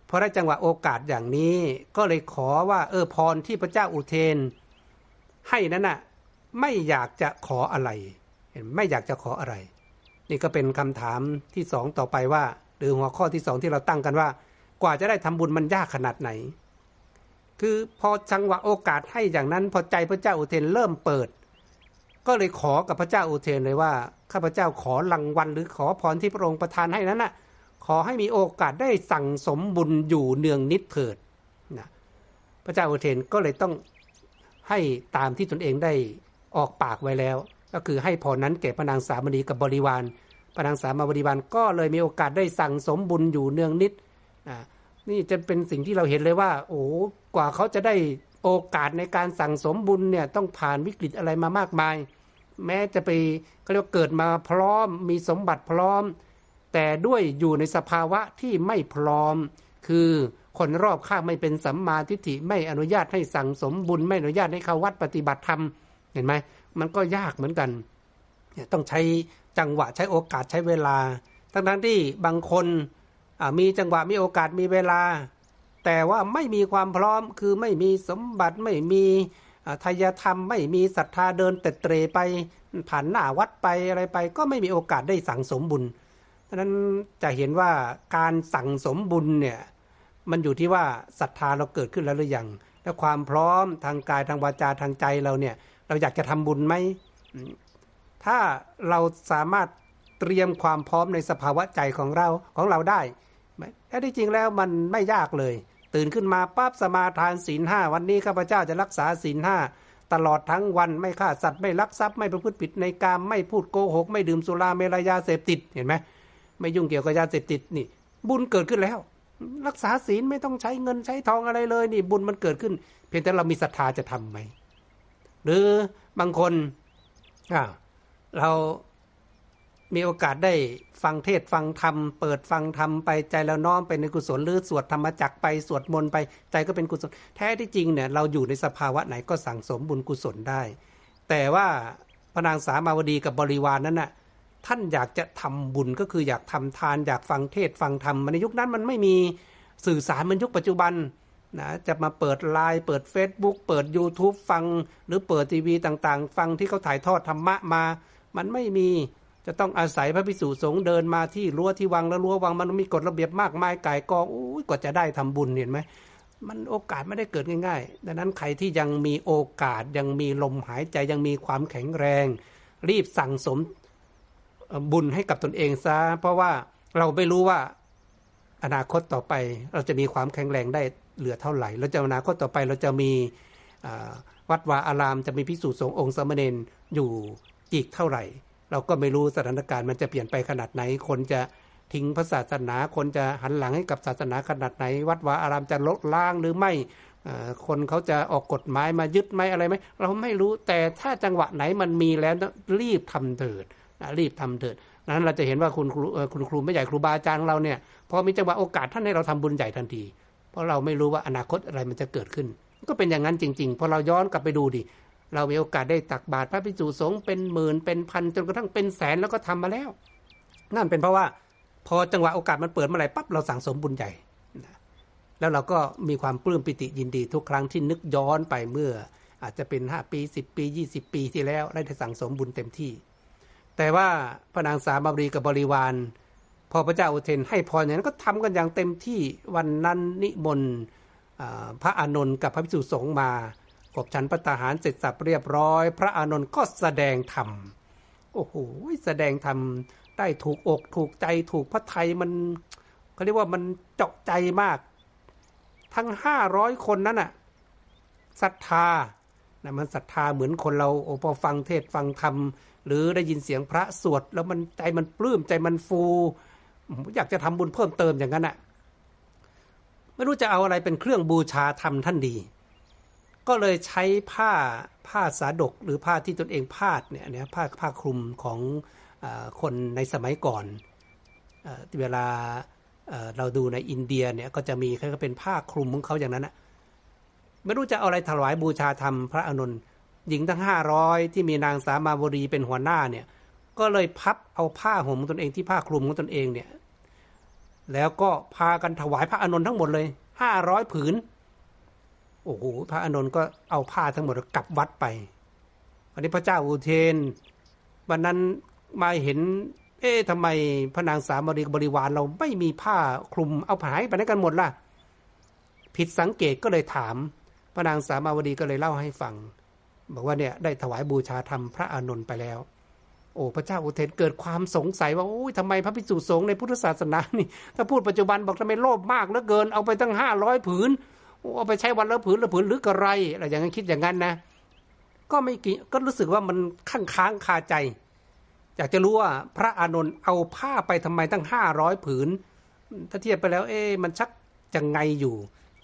พอได้จังหวะโอกาสอย่างนี้ก็เลยขอว่าเออพรที่พระเจ้าอุเทน ให้นั้นน่ะไม่อยากจะขออะไรไม่อยากจะขออะไร นี่ก็เป็นคำถามที่สองต่อไปว่า หรือหัวข้อที่สองที่เราตั้งกันว่า กว่าจะได้ทำบุญมันยากขนาดไหน คือพอจังหวะโอกาสให้อย่างนั้น พอใจพระเจ้าอุเทนเริ่มเปิด ก็เลยขอกับพระเจ้าอุเทนเลยว่าข้าพเจ้าขอรางวัลหรือขอพรที่พระองค์ประทานให้นั้นน่ะ ขอให้มีโอกาสได้สั่งสมบุญอยู่เนืองนิดเถิดนะพระเจ้าอุเทนก็เลยต้องให้ตามที่ตนเองได้ออกปากไว้แล้ว ก็คือให้พรนั้นแก่พระนางสามณีกับบริวารพระนางสามบริวารก็เลยมีโอกาสได้สั่งสมบุญอยู่เนืองนิดนะนี่จะเป็นสิ่งที่เราเห็นเลยว่า โอ้กว่าเขาจะได้โอกาสในการสั่งสมบุญเนี่ยต้องผ่านวิกฤตอะไรมามากมาย แม้จะไปเขาเรียกเกิดมาพร้อมมีสมบัติพร้อม แต่ด้วยอยู่ในสภาวะที่ไม่พร้อม คือคนรอบข้างไม่เป็นสัมมาทิฏฐิไม่อนุญาตให้สั่งสมบุญไม่อนุญาตให้เข้าวัดปฏิบัติธรรมเห็นไหมมันก็ยากเหมือนกัน ต้องใช้จังหวะใช้โอกาสใช้เวลา ทั้งทั้งที่บางคนมีจังหวะมีโอกาสมีเวลา แต่ว่าไม่มีความพร้อมคือไม่มีสมบัติไม่มีทายธรรมไม่มีศรัทธาเดินเตะเตรไปผ่านหน้าวัดไปอะไรไป ก็ไม่มีโอกาสได้สั่งสมบุญ ดังนั้นจะเห็นว่าการสั่งสมบุญเนี่ยมันอยู่ที่ว่าศรัทธาเราเกิดขึ้นแล้วหรือยังและความพร้อมทางกายทางวาจาทางใจเราเนี่ยเราอยากจะทำบุญไหมถ้าเราสามารถเตรียมความพร้อมในสภาวะใจของเราของเราได้แท้ที่จริงแล้วมันไม่ยากเลย ตื่นขึ้นมาปั๊บสมาทานศีลห้าวันนี้ข้าพเจ้าจะรักษาศีลห้าตลอดทั้งวันไม่ฆ่าสัตว์ไม่ลักทรัพย์ไม่ประพฤติผิดในกามไม่พูดโกหก ไม่ดื่มสุราเมรยาเสพติดเห็นไหม ไม่ยุ่งเกี่ยวกับยาเสพติดนี่ บุญเกิดขึ้นแล้ว รักษาศีลไม่ต้องใช้เงินใช้ทองอะไรเลยนี่ บุญมันเกิดขึ้น เพียงแต่เรามีศรัทธาจะทํำไหมหรือบางคนอ่าเรามีโอกาสได้ฟังเทศฟังธรรม เปิดฟังธรรมไปใจเราน้อมไปในกุศลหรือสวดธรรมจักไปสวดมนต์ไปใจก็เป็นกุศล แท้ที่จริงเนี่ยเราอยู่ในสภาวะไหนก็สั่งสมบุญกุศลได้ แต่ว่าพระนางสามาวดีกับบริวารนนั้นน่ะ ท่านอยากจะทำบุญก็คืออยากทำทาน อยากฟังเทศฟังธรรมในยุคนั้นมันไม่มีสื่อสารมือนยุคปัจจุบันนะจะมาเปิดไลน์เปิด Facebook เปิด YouTube ฟังหรือเปิดทีวีต่างๆ ฟังที่เขาถ่ายทอดธรรมะมา มันไม่มีจะต้องอาศัยพระภิกษุสงฆ์เดินมาที่รั้วที่วังแล้วรั้ววังมันมีกฎระเบียบมากมายไก่กองอุ้ยกว่าจะได้ทำบุญเห็นไหมมันโอกาสไม่ได้เกิดง่ายๆ ดังนั้นใครที่ยังมีโอกาสยังมีลมหายใจยังมีความแข็งแรง รีบสั่งสม บุญให้กับตนเองซะ เพราะว่าเราไม่รู้ว่าอนาคตต่อไป เราจะมีความแข็งแรงได้เหลือเท่าไหร่เราจะอนาคตต่อไปเราจะมีวัดวาอารามจะมีพิสูจน์สงองค์สมณเณรอยู่อีกเท่าไหร่ เราก็ไม่รู้สถานการณ์มันจะเปลี่ยนไปขนาดไหน คนจะทิ้งพระศาสนา คนจะหันหลังให้กับศาสนาขนาดไหน วัดวาอารามจะลดล้างหรือไม่คนเขาจะออกกฎหมายมายึดไหมอะไรไหมเราไม่รู้แต่ถ้าจังหวะไหนมันมีแล้วรีบทำเถิด รีบทำเถิดนั้นเราจะเห็นว่าคุณครูคุณครูไม่ใหญ่ครูบาอาจารย์ของเราเนี่ยพอมีจังหวะโอกาสท่านให้เราทำบุญใหญ่ทันที เพราะเราไม่รู้ว่าอนาคตอะไรมันจะเกิดขึ้น ก็เป็นอย่างนั้นจริงๆพอเราย้อนกลับไปดูดิเรามีโอกาสได้ตักบาตรพระภิกษุสงฆ์เป็นหมื่นเป็นพันจนกระทั่งเป็นแสนแล้วก็ทำมาแล้ว นั่นเป็นเพราะว่าพอจังหวะโอกาสมันเปิดเมื่อไหร่ปั๊บเราสั่งสมบุญใหญ่แล้วเราก็มีความปลื้มปิติยินดีทุกครั้งที่นึกย้อนไปเมื่อ อาจจะเป็น 5 ปี 10 ปี 20 ปีที่แล้วได้สั่งสมบุญเต็มที่ แต่ว่าพระนางสามารีกับบริวาร พอพระเจ้าอุเทนให้พรอย่างนั้นก็ทำกันอย่างเต็มที่วันนั้นนิมนต์พระอานนท์กับพระภิกษุสงฆ์มากบฉันพระทหารเสร็จสับเรียบร้อย พระอานนท์ก็แสดงธรรมโอ้โหแสดงธรรมได้ถูกอกถูกใจถูกพระไทยมันเขาเรียกว่ามันเจาะใจมาก ทั้งห้าร้อยคนนั้นน่ะศรัทธานะมันศรัทธาเหมือนคนเราโอพอฟังเทศฟังธรรม หรือได้ยินเสียงพระสวดแล้วมันใจมันปลื้มใจมันฟู อยากจะทำบุญเพิ่มเติมอย่างนั้นอะไม่รู้จะเอาอะไรเป็นเครื่องบูชาธรรมท่านดี ก็เลยใช้ผ้าผ้าสาดกหรือผ้าที่ตนเองพาดเนี่ยเนี่ยผ้าผ้าคลุมของอคนในสมัยก่อนเวลาเราดูในอินเดียเนี่ยก็จะมีเขาเป็นผ้าคลุมของเขาอย่างนั้นนะไม่รู้จะเอาอะไรถวายบูชาธรรมพระอนุน หญิงทั้งห้าร้อยที่มีนางสามาวรีเป็นหัวหน้าเนี่ย ก็เลยพับเอาผ้าห่มของตนเองที่ผ้าคลุมของตนเองเนี่ย แล้วก็พากันถวายพระอานนท์ทั้งหมดเลยห้าร้อยผืน โอ้โหพระอานุนก็เอาผ้าทั้งหมดกลับวัดไปวันนี้พระเจ้าอุเทน วันนั้นมาเห็น เอ๊ะทำไมพระนางสามรีบริวารเราไม่มีผ้าคลุมเอาผ้าไปไหนกันหมดล่ะ ผิดสังเกตก็เลยถาม พระนางสามาวดีก็เลยเล่าให้ฟัง บอกว่าเนี่ยได้ถวายบูชาธรรมพระอานนท์ไปแล้ว โอ้พระเจ้าอุเทนเกิดความสงสัยว่าโอ้ยทำไมพระภิกษุสงฆ์ในพุทธศาสนานี่ ถ้าพูดปัจจุบันบอกทำไมโลภมากเหลือเกินเอาไปตั้งห้าร้อยผืนเอาไปใช้วันละผืนละผืนหรือกระไรอะไรอย่างนั้นคิดอย่างนั้นนะ ก็ไม่กี่ก็รู้สึกว่ามันข้างค้างคาใจ อยากจะรู้ว่าพระอานนท์เอาผ้าไปทำไมตั้งห้าร้อยผืน ถ้าเทียบไปแล้ว เอ๊มันชักจะไงอยู่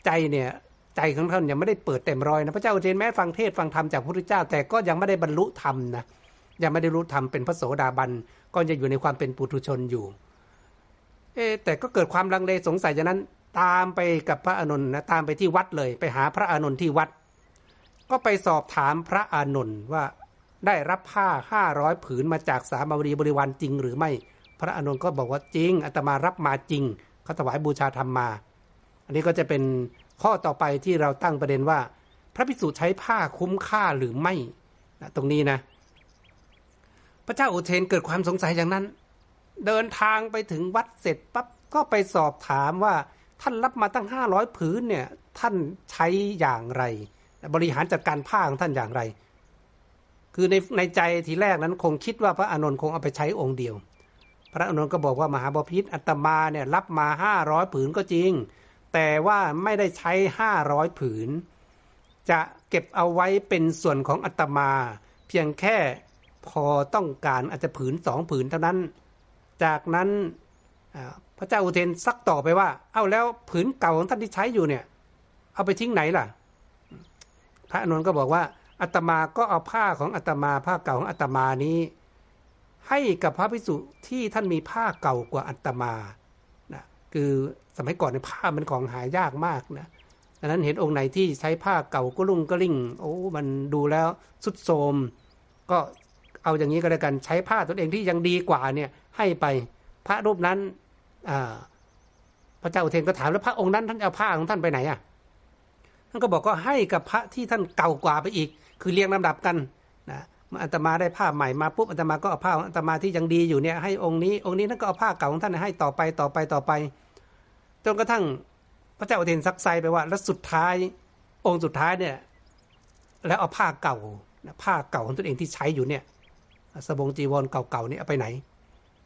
ใจเนี่ย ใจของท่านยังไม่ได้เปิดเต็มร้อยนะพระเจ้าอุเทนแม้ฟังเทศฟังธรรมจากพระพุทธเจ้า แต่ก็ยังไม่ได้บรรลุธรรมนะยังไม่ได้รู้ธรรมเป็นพระโสดาบันก็ยังอยู่ในความเป็นปุถุชนอยู่ เอ๊แต่ก็เกิดความลังเลสงสัยจากนั้นตามไปกับพระอานนท์นะตามไปที่วัดเลย ไปหาพระอานนท์ที่วัด ก็ไปสอบถามพระอานนท์ว่าได้รับผ้าห้าร้อยผืนมาจากสามาวรีบริวารจริงหรือไม่ พระอนุนก็บอกว่าจริงอาตมารับมาจริงเขาถวายบูชาธรรมมา อันนี้ก็จะเป็น ข้อต่อไปที่เราตั้งประเด็นว่า พระภิกษุใช้ผ้าคุ้มค่าหรือไม่นะตรงนี้นะ พระเจ้าอุเทนเกิดความสงสัยอย่างนั้น เดินทางไปถึงวัดเสร็จปั๊บก็ไปสอบถามว่าท่านรับมาตั้งห้าร้อยผืนเนี่ย ท่านใช้อย่างไร บริหารจัดการผ้าของท่านอย่างไร คือในในใจทีแรกนั้นคงคิดว่าพระอานนท์คงเอาไปใช้องค์เดียว พระอานนท์ก็บอกว่ามหาบพิษอัตมาเนี่ยรับมาห้าร้อยผืนก็จริง แต่ว่าไม่ได้ใช้ห้าร้อยผืน จะเก็บเอาไว้เป็นส่วนของอัตมา เพียงแค่พอต้องการอาจจะผืนสองผืนเท่านั้น จากนั้นพระเจ้าอุเทนซักต่อไปว่า เอาแล้วผืนเก่าของท่านที่ใช้อยู่เนี่ย เอาไปทิ้งไหนล่ะ พระอานนท์ก็บอกว่าอาตมาก็เอาผ้าของอาตมาผ้าเก่าของอาตมานี้ ให้กับพระภิกษุที่ท่านมีผ้าเก่ากว่าอาตมานะคือ สมัยก่อนในผ้ามันของหายากมากนะดังนั้นเห็นองค์ไหนที่ใช้ผ้าเก่าก็ลุ่งก็ลิ่ง โอ้มันดูแล้วสุดโทมก็เอาอย่างนี้ก็แล้วกันใช้ผ้าตนเองที่ยังดีกว่าเนี่ยให้ไปพระรูปนั้นพระเจ้าอุเทนก็ถามแล้วพระองค์นั้นท่านเอาผ้าของท่านไปไหนอะท่านก็บอกก็ให้กับพระที่ท่านเก่ากว่าไปอีก คือเรียงลำดับกันนะอัตมาได้ผ้าใหม่มาปุ๊บอัตมาก็เอาผ้าของอัตมาที่ยังดีอยู่เนี่ยให้องค์นี้องค์นี้นั่นก็เอาผ้าเก่าของท่านให้ต่อไปต่อไปต่อไป จนกระทั่งพระเจ้าอุเทนซักไซไปว่า แล้วสุดท้ายองค์สุดท้ายเนี่ย แล้วเอาผ้าเก่าผ้าเก่าของตนเองที่ใช้อยู่เนี่ยสบงจีวรเก่าๆเนี่ยเอาไปไหน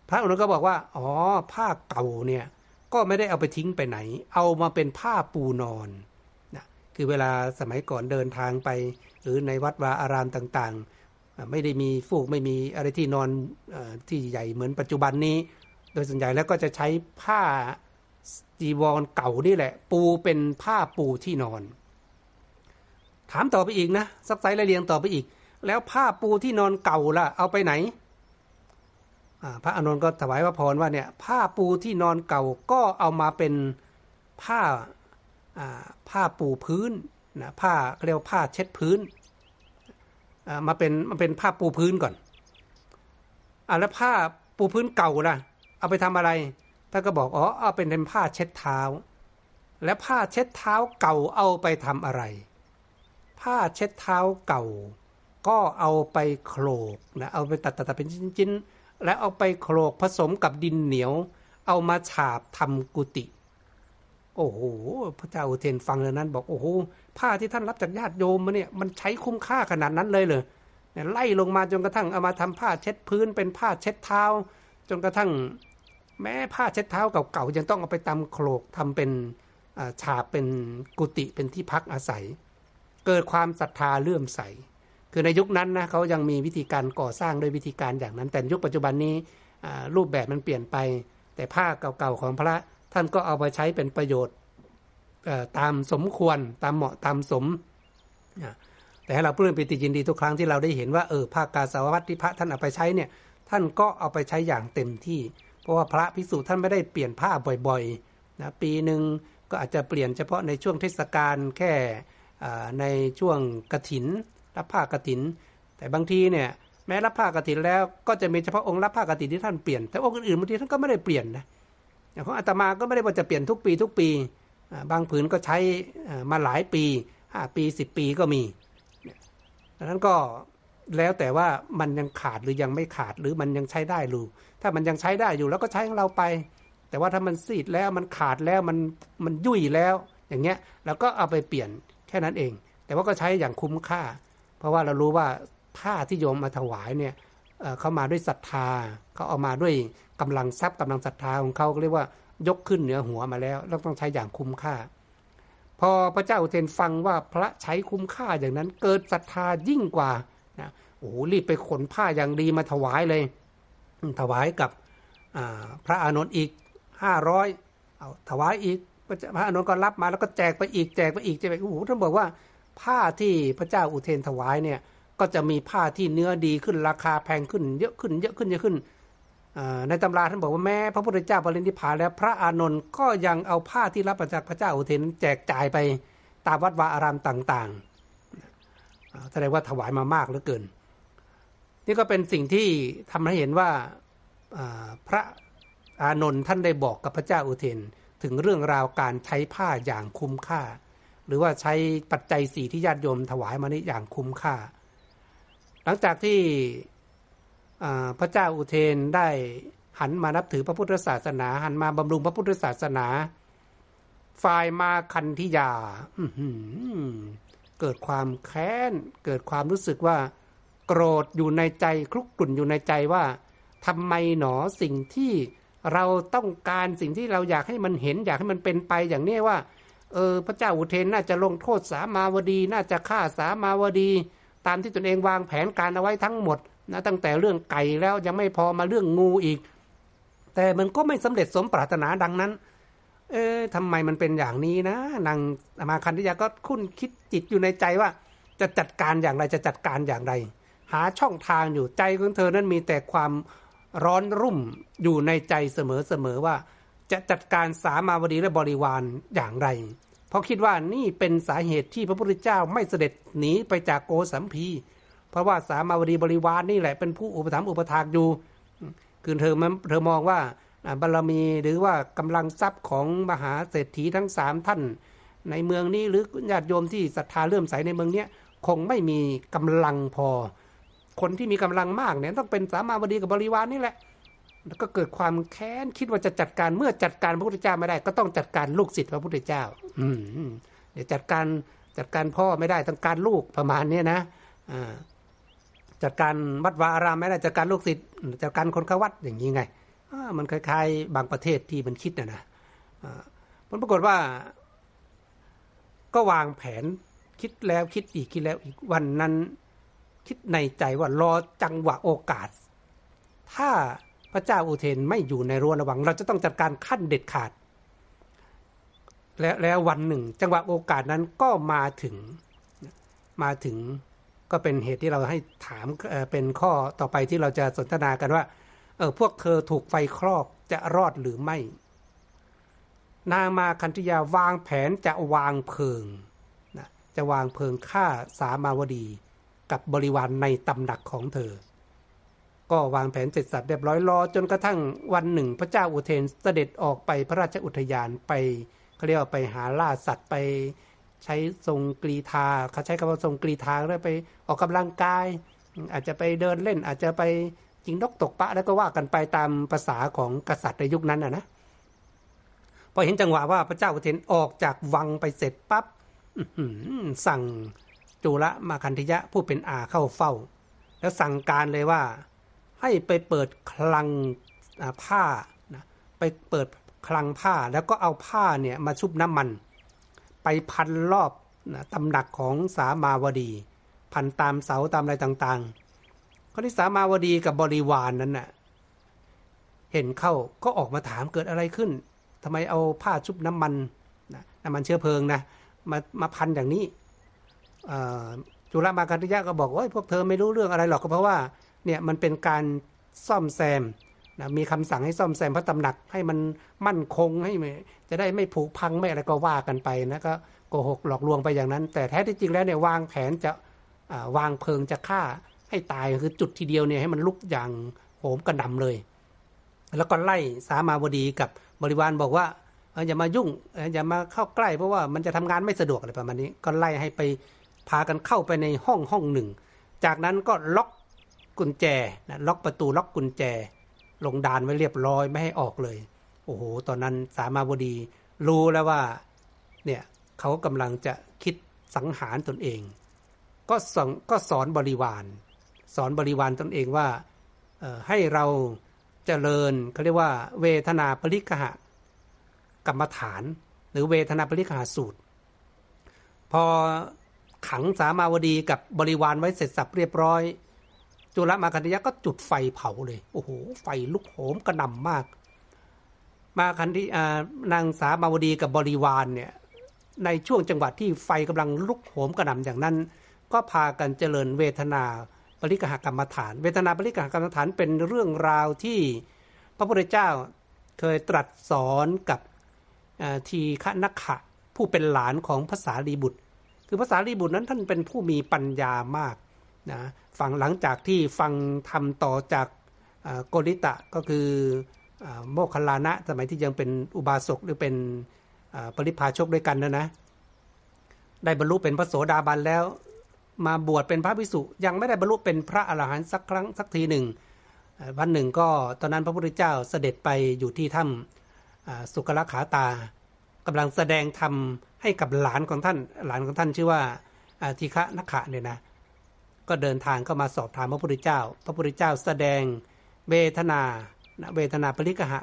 พระองค์ก็บอกว่า อ๋อ ผ้าเก่าเนี่ย ก็ไม่ได้เอาไปทิ้งไปไหน เอามาเป็นผ้าปูนอนนะคือเวลาสมัยก่อนเดินทางไป หรือในวัดวาอารามต่างๆ ไม่ได้มีฟูกไม่มีอะไรที่นอนอที่ใหญ่เหมือนปัจจุบันนี้ โดยส่วนใหญ่แล้วก็จะใช้ผ้า จีวรเก่านี่แหละ ปูเป็นผ้าปูที่นอน ถามต่อไปอีกนะซักไซและเรียงต่อไปอีก แล้วผ้าปูที่นอนเก่าล่ะ เอาไปไหนพระอานนท์ก็ถวายพระพรว่าเนี่ยผ้าปูที่นอนเก่าก็เอามาเป็นผ้าผ้าปูพื้นนะผ้าเรียกว่าผ้าเช็ดพื้นมาเป็นมาเป็นผ้าปูพื้นก่อนอ่าแล้วผ้าปูพื้นเก่าล่ะ เอาไปทำอะไร ท่านก็บอกอ๋อเอาเป็นเป็นผ้าเช็ดเท้า และผ้าเช็ดเท้าเก่าเอาไปทำอะไร ผ้าเช็ดเท้าเก่า ก็เอาไปโขลกนะเอาไปตัดตัดเป็นชิ้นๆ และเอาไปโขลกผสมกับดินเหนียว เอามาฉาบทำกุฏิโอ้โหพระเจ้าอุเทนฟังเรื่องนั้น บอกโอ้โหผ้าที่ท่านรับจากญาติโยมมาเนี่ยมันใช้คุ้มค่าขนาดนั้นเลยเลยไล่ลงมาจนกระทั่งเอามาทำผ้าเช็ดพื้นเป็นผ้าเช็ดเท้า จนกระทั่ง แม้ผ้าเช็ดเท้าเก่าๆยังต้องเอาไปตำโขลกทำเป็นฉาบเป็นกุฏิเป็นที่พักอาศัย เกิดความศรัทธาเลื่อมใส คือในยุคนั้นนะเขายังมีวิธีการก่อสร้างด้วยวิธีการอย่างนั้น แต่ยุคปัจจุบันนี้รูปแบบมันเปลี่ยนไป แต่ผ้าเก่าๆของพระท่านก็เอาไปใช้เป็นประโยชน์ตามสมควรตามเหมาะตามสม แต่ให้เราเพื่อนปิติยินดีทุกครั้งที่เราได้เห็นว่าเออผ้ากาสาววัตที่พระท่านเอาไปใช้เนี่ยท่านก็เอาไปใช้อย่างเต็มที่ เพราะว่าพระพิสุท่านไม่ได้เปลี่ยนผ้าบ่อยๆนะปีหนึ่งก็อาจจะเปลี่ยนเฉพาะในช่วงเทศกาลแค่ในช่วงกระถิน รับผ้ากระถิน แต่บางทีเนี่ยแม้รับผ้ากระถินแล้วก็จะมีเฉพาะองค์รับผ้ากระถินที่ท่านเปลี่ยนแต่องค์อื่นๆบางทีท่านก็ไม่ได้เปลี่ยนนะอย่างของอาตมาก็ไม่ได้ว่าจะเปลี่ยนทุกปีทุกปี บางผืนก็ใช้มาหลายปีห้าปีสิบปีก็มีดังนั้นก็ แล้วแต่ว่ามันยังขาดหรือยังไม่ขาดหรือมันยังใช้ได้หรือถ้ามันยังใช้ได้อยู่แล้วก็ใช้ของเราไป แต่ว่าถ้ามันซีดแล้วมันขาดแล้วมันมันยุ่ยแล้ว อย่างเงี้ยแล้วก็เอาไปเปลี่ยนแค่นั้นเอง แต่ว่าก็ใช้อย่างคุ้มค่า เพราะว่าเรารู้ว่าผ้าที่โยมมาถวายเนี่ยเขามาด้วยศรัทธาเขาเอามาด้วยกำลังทรัพย์กำลังศรัทธาของเขาเรียกว่ายกขึ้นเหนือหัวมาแล้วเราต้องใช้อย่างคุ้มค่า พอพระเจ้าอุเทนฟังว่าพระใช้คุ้มค่าอย่างนั้นเกิดศรัทธายิ่งกว่า นะโอ้โหรีบไปขนผ้าอย่างดีมาถวายเลย ถวายกับพระอานนท์อีกห้าร้อยเอาถวายอีกพระอานนท์ก็รับมาแล้วก็แจกไปอีกแจกไปอีกแจกไปโอ้โหท่านบอกว่าผ้าที่พระเจ้าอุเทนถวายเนี่ยก็จะมีผ้าที่เนื้อดีขึ้นราคาแพงขึ้น เยอะขึ้นเยอะขึ้นเยอะขึ้นในตำราท่านบอกว่าแม้พระพุทธเจ้าปรินิพพานแล้วพระอานนท์ก็ยังเอาผ้าที่รับมาจากพระเจ้าอุเทนแจกจ่ายไปตามวัดวาอารามต่างๆ แสดงว่าถวายมามากเหลือเกิน นี่ก็เป็นสิ่งที่ทำให้เห็นว่าพระอานนท์ท่านได้บอกกับพระเจ้าอุเทนถึงเรื่องราวการใช้ผ้าอย่างคุ้มค่า หรือว่าใช้ปัจจัยสีที่ญาติโยมถวายมานี้อย่างคุ้มค่า หลังจากที่พระเจ้าอุเทนได้หันมานับถือพระพุทธศาสนา หันมาบำรุงพระพุทธศาสนา ฝ่ายมาคันธิยา เกิดความแค้น เกิดความรู้สึกว่า โกรธอยู่ในใจคลุกกลุ่นอยู่ในใจว่าทำไมหนอสิ่งที่เราต้องการสิ่งที่เราอยากให้มันเห็นอยากให้มันเป็นไปอย่างนี้ว่า เออพระเจ้าอุเทนน่าจะลงโทษสามาวดี น่าจะฆ่าสามาวดี ตามที่ตนเองวางแผนการเอาไว้ทั้งหมดนะตั้งแต่เรื่องไก่แล้วยังไม่พอมาเรื่องงูอีก แต่มันก็ไม่สำเร็จสมปรารถนาดังนั้น เออทำไมมันเป็นอย่างนี้นะนางมาคันธิยาก็คุ้นคิดจิตอยู่ในใจว่า จะจัดการอย่างไรจะจัดการอย่างไร หาช่องทางอยู่ใจของเธอนั้นมีแต่ความร้อนรุ่มอยู่ในใจเสมอๆว่า จะจัดการสามาวดีและบริวารอย่างไร เพราะคิดว่านี่เป็นสาเหตุที่พระพุทธเจ้าไม่เสด็จหนีไปจากโกสัมพี เพราะว่าสามาวดีบริวารนี่แหละเป็นผู้อุปถัมภ์อุปถากอยู่ คือเธอเธอมองว่า บารรมีหรือว่ากำลังทรัพย์ของมหาเศรษฐีทั้งสามท่าน ในเมืองนี้หรือญาติโยมที่ศรัทธาเลื่อมใสในเมืองนี้คงไม่มีกำลังพอ คนที่มีกำลังมากเนี่ยต้องเป็นสามาวดีกับบริวารนี่แหละ แล้วก็เกิดความแค้นคิดว่าจะจัดการเมื่อจัดการพระพุทธเจ้าไม่ได้ ก็ต้องจัดการลูกศิษย์พระพุทธเจ้า อืมเดี๋ยวจัดการจัดการพ่อไม่ได้ต้องการลูกประมาณนี้นะอ่าจัดการวัดวาอารามไม่ได้จัดการลูกศิษย์จัดการคนเข้าวัดอย่างนี้ไง มันคล้ายๆ บางประเทศที่มันคิดนะนะมันปรากฏว่า ก็วางแผนคิดแล้วคิดอีกคิดแล้วอีกวันนั้น คิดในใจว่ารอจังหวะโอกาส ถ้าพระเจ้าอุเทนไม่อยู่ในรั้วระวัง เราจะต้องจัดการขั้นเด็ดขาด แล้วแล้ววันหนึ่ง จังหวะโอกาสนั้นก็มาถึงมาถึงก็เป็นเหตุที่เราให้ถามเป็นข้อต่อไปที่เราจะสนทนากันว่า เออพวกเธอถูกไฟคลอกจะรอดหรือไม่ นางมาคันธยาวางแผนจะวางเพลิงนะจะวางเพลิงฆ่าสามาวดีกับบริวารในตำหนักของเธอ ก็วางแผนเสร็จสับเรียบร้อยรอจนกระทั่งวันหนึ่ง พระเจ้าอุเทนเสด็จออกไปพระราชอุทยานไปเขาเรียกว่าไปหาล่าสัตว์ไปใช้ทรงกรีธาเขาใช้คำว่าทรงกรีธาแล้วไปออกกำลังกาย อาจจะไปเดินเล่นอาจจะไป ยิงนกตกปลาแล้วก็ว่ากันไปตามภาษาของกษัตริย์ในยุคนั้นนะนะพอเห็นจังหวะว่าพระเจ้าอุเทนออกจากวังไปเสร็จปับ๊บสั่งจุลมาคันธยะผู้เป็นอาเข้าเฝ้า แล้วสั่งการเลยว่า ให้ไปเปิดคลังผ้านะไปเปิดคลังผ้าแล้วก็เอาผ้าเนี่ยมาชุบน้ำมัน ไปพันรอบนะตำหนักของสามาวดี พันตามเสาตามอะไรต่างๆ คนที่สามาวดีกับบริวารนนั้นน่ะ เห็นเข้าก็ออกมาถามเกิดอะไรขึ้นทำไมเอาผ้าชุบน้ำมันนะน้ำมันเชื้อเพลิงนะมามาพันอย่างนี้จุลมาการิยะก็บอกว่าพวกเธอไม่รู้เรื่องอะไรหรอกก็เพราะว่าเนี่ยมันเป็นการซ่อมแซมนะมีคำสั่งให้ซ่อมแซมพระตำหนักให้มันมั่นคงให้จะได้ไม่ผุพังไม่อะไรก็ว่ากันไปนะก็โกหกหลอกลวงไปอย่างนั้น แต่แท้ที่จริงแล้วเนี่ยวางแผนจะวางเพลิงจะฆ่า ให้ตายคือจุดทีเดียวเนี่ยให้มันลุกอย่างโหมกระหน่าเลย แล้วก็ไล่สามาวดีกับบริวารบอกว่าอย่ามายุ่งอย่ามาเข้าใกล้เพราะว่ามันจะทำงานไม่สะดวกอะไรประมาณนี้ ก็ไล่ให้ไปพากันเข้าไปในห้องห้องหนึ่ง จากนั้นก็ล็อกกุญแจนะล็อกประตูล็อกกุญแจ ลงดานไว้เรียบร้อยไม่ให้ออกเลย โอ้โห ตอนนั้นสามาวดีรู้แล้วว่าเนี่ยเขากำลังจะคิดสังหารตนเอง ก็สอนก็สอนบริวาร สอนบริวารตนเองว่าให้เราเจริญเขาเรียกว่า เวทนาปริกหะกรรมฐาน หรือเวทนาปริกหะสูตร พอขังสามาวดีกับบริวารไว้เสร็จสับเรียบร้อย จุลมาคันธยะก็จุดไฟเผาเลย โอ้โห ไฟลุกโหมกระหน่ำมาก มาคันที่นางสามาวดีกับบริวารเนี่ยในช่วงจังหวะที่ไฟกำลังลุกโหมกระหน่ำอย่างนั้น ก็พากันเจริญเวทนา ริกหกรรมฐาน เวทนาปริกหกรรมฐานเป็นเรื่องราวที่พระพุทธเจ้าเคยตรัสสอนกับทีฆนักขะผู้เป็นหลานของภาษาลีบุตร คือภาษาลีบุตรนั้นท่านเป็นผู้มีปัญญามากนะฟังหลังจากที่ฟังทำต่อจากโกริตะก็คือโมคคลานะสมัยที่ยังเป็นอุบาสกหรือเป็นปริพาชกด้วยกันนะนะได้บรรลุเป็นพระโสดาบันแล้ว มาบวชเป็นพระภิกษุ ยังไม่ได้บรรลุเป็นพระอรหันต์สักครั้งสักทีหนึ่งวันหนึ่งก็ตอนนั้นพระพุทธเจ้าเสด็จไปอยู่ที่ถ้ำสุกละขาตากำลังแสดงธรรมให้กับหลานของท่านหลานของท่านชื่อว่าทีฆะนักขะเนี่ยนะก็เดินทางก็มาสอบถามพระพุทธเจ้า พระพุทธเจ้าแสดงเวทนาเวทนาปริกหะ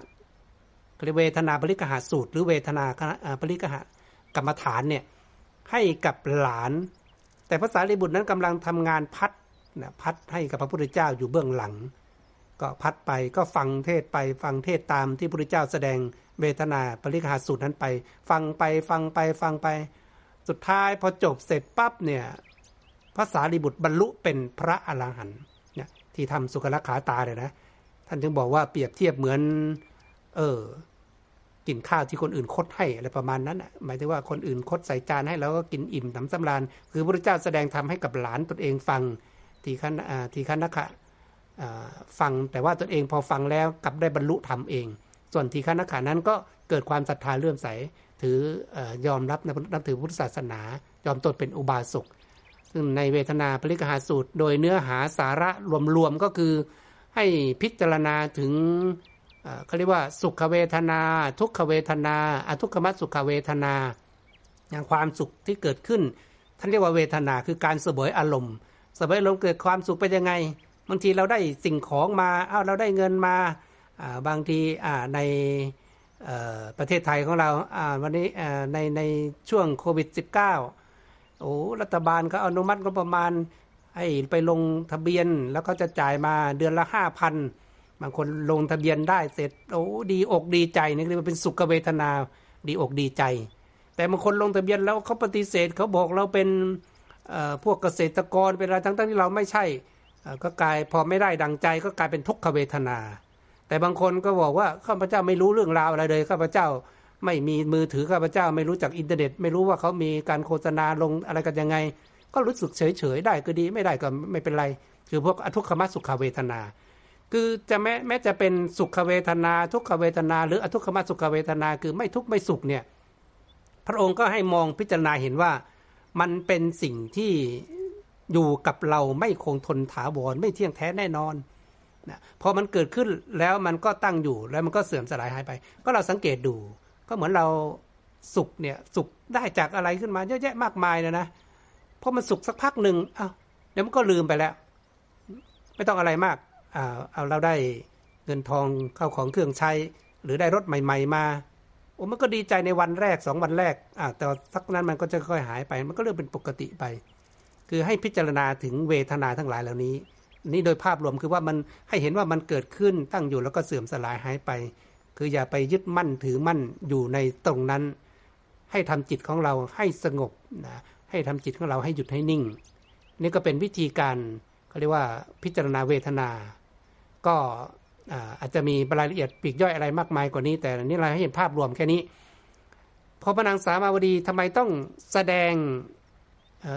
เรียกเวทนาปริกหะสูตร หรือเวทนาปริกหะกรรมฐานเนี่ยให้กับหลาน แต่ภาษาลีบุตรนั้นกำลังทำงานพัดนะพัดให้กับพระพุทธเจ้าอยู่เบื้องหลัง ก็พัดไปก็ฟังเทศไปฟังเทศตามที่พระพุทธเจ้าแสดงเวทนาปริหาสูตรนั้นไป ฟังไปฟังไปฟังไป สุดท้ายพอจบเสร็จปั๊บเนี่ยภาษาลีบุตรบรรลุเป็นพระอรหันต์เนี่ยที่ทำสุขลักขาตาเลยนะ ท่านจึงบอกว่าเปรียบเทียบเหมือน เออ กินข้าวที่คนอื่นคดให้อะไรประมาณนั้นหมายถึงว่าคนอื่นคดใส่จานให้แล้วก็กินอิ่มน้ำสำราญ คือพระเจ้าแสดงทำให้กับหลานตนเองฟังทีขันทีขันนะคะฟังแต่ว่าตนเองพอฟังแล้วกลับได้บรรลุธรรมเอง ส่วนทีขันนขานั้นก็เกิดความศรัทธาเลื่อมใสถือยอมรับนับถือพุทธศาสนา ยอมตนเป็นอุบาสกซึ่งในเวทนาปริกหาสูตร โดยเนื้อหาสาระรวมๆก็คือให้พิจารณาถึง เขาเรียกว่าสุขเวทนา ทุกขเวทนาอทุกขมัสุขเวทนา อย่างความสุขที่เกิดขึ้น ท่านเรียกว่าเวทนาคือการเสบยอารมณ์เสบยอารมณ์เกิดความสุขไปยังไงบางทีเราได้สิ่งของมาเอ้าเราได้เงินมาบางทีในประเทศไทยของเราวันนี้ในในช่วงโควิด -19 โอ้รัฐบาลเขาอนุมัติก็ประมาณให้ไปลงทะเบียนแล้วก็จะจ่ายมาเดือนละห้าพัน บางคนลงทะเบียนได้เสร็จโอ้ดีอกดีใจนี่เรียกว่าเป็นสุขเวทนาดีอกดีใจ แต่บางคนลงทะเบียนแล้วเขาปฏิเสธเขาบอกเราเป็นพวกเกษตรกรเป็นอะไรทั้งๆที่เราไม่ใช่ก็กลายพอไม่ได้ดังใจก็กลายเป็นทุกขเวทนา แต่บางคนก็บอกว่าข้าพเจ้าไม่รู้เรื่องราวอะไรเลยข้าพเจ้าไม่มีมือถือข้าพเจ้าไม่รู้จักอินเทอร์เน็ต ไม่รู้ว่าเขามีการโฆษณาลงอะไรกันยังไง ก็รู้สึกเฉยๆได้ก็ดีไม่ได้ก็ไม่เป็นไร คือพวกอทุกขมสุขเวทนา คือจะแม้แม้จะเป็นสุขเวทนา ทุกขเวทนา หรืออทุกขมสุขเวทนาคือไม่ทุกข์ไม่สุขเนี่ยพระองค์ก็ให้มองพิจารณาเห็นว่ามันเป็นสิ่งที่อยู่กับเราไม่คงทนถาวรไม่เที่ยงแท้แน่นอนนะพอมันเกิดขึ้นแล้วมันก็ตั้งอยู่แล้วมันก็เสื่อมสลายหายไป ก็เราสังเกตดู ก็เหมือนเราสุขเนี่ยสุขได้จากอะไรขึ้นมาเยอะแยะมากมายนะนะพอมันสุขสักพักหนึ่งเอา้าเดี๋ยวมันก็ลืมไปแล้ว ไม่ต้องอะไรมาก เอาเราได้เงินทองเข้าของเครื่องใช้ หรือได้รถใหม่ ๆ มาโอ้มันก็ดีใจในวันแรกสองวันแรกอ่าแต่สักนั้นมันก็จะค่อยหายไป มันก็เริ่มเป็นปกติไป คือให้พิจารณาถึงเวทนาทั้งหลายเหล่านี้ นี่โดยภาพรวมคือว่ามันให้เห็นว่ามันเกิดขึ้นตั้งอยู่แล้วก็เสื่อมสลายหายไป คืออย่าไปยึดมั่นถือมั่นอยู่ในตรงนั้น ให้ทำจิตของเราให้สงบนะให้ทำจิตของเราให้หยุดให้นิ่ง นี่ก็เป็นวิธีการเขาเรียกว่าพิจารณาเวทนา ก็อาจจะมีรายละเอียดปีกย่อยอะไรมากมายกว่านี้ แต่นี่เราให้เห็นภาพรวมแค่นี้พอพระนางสามาวดีทำไมต้องแสดง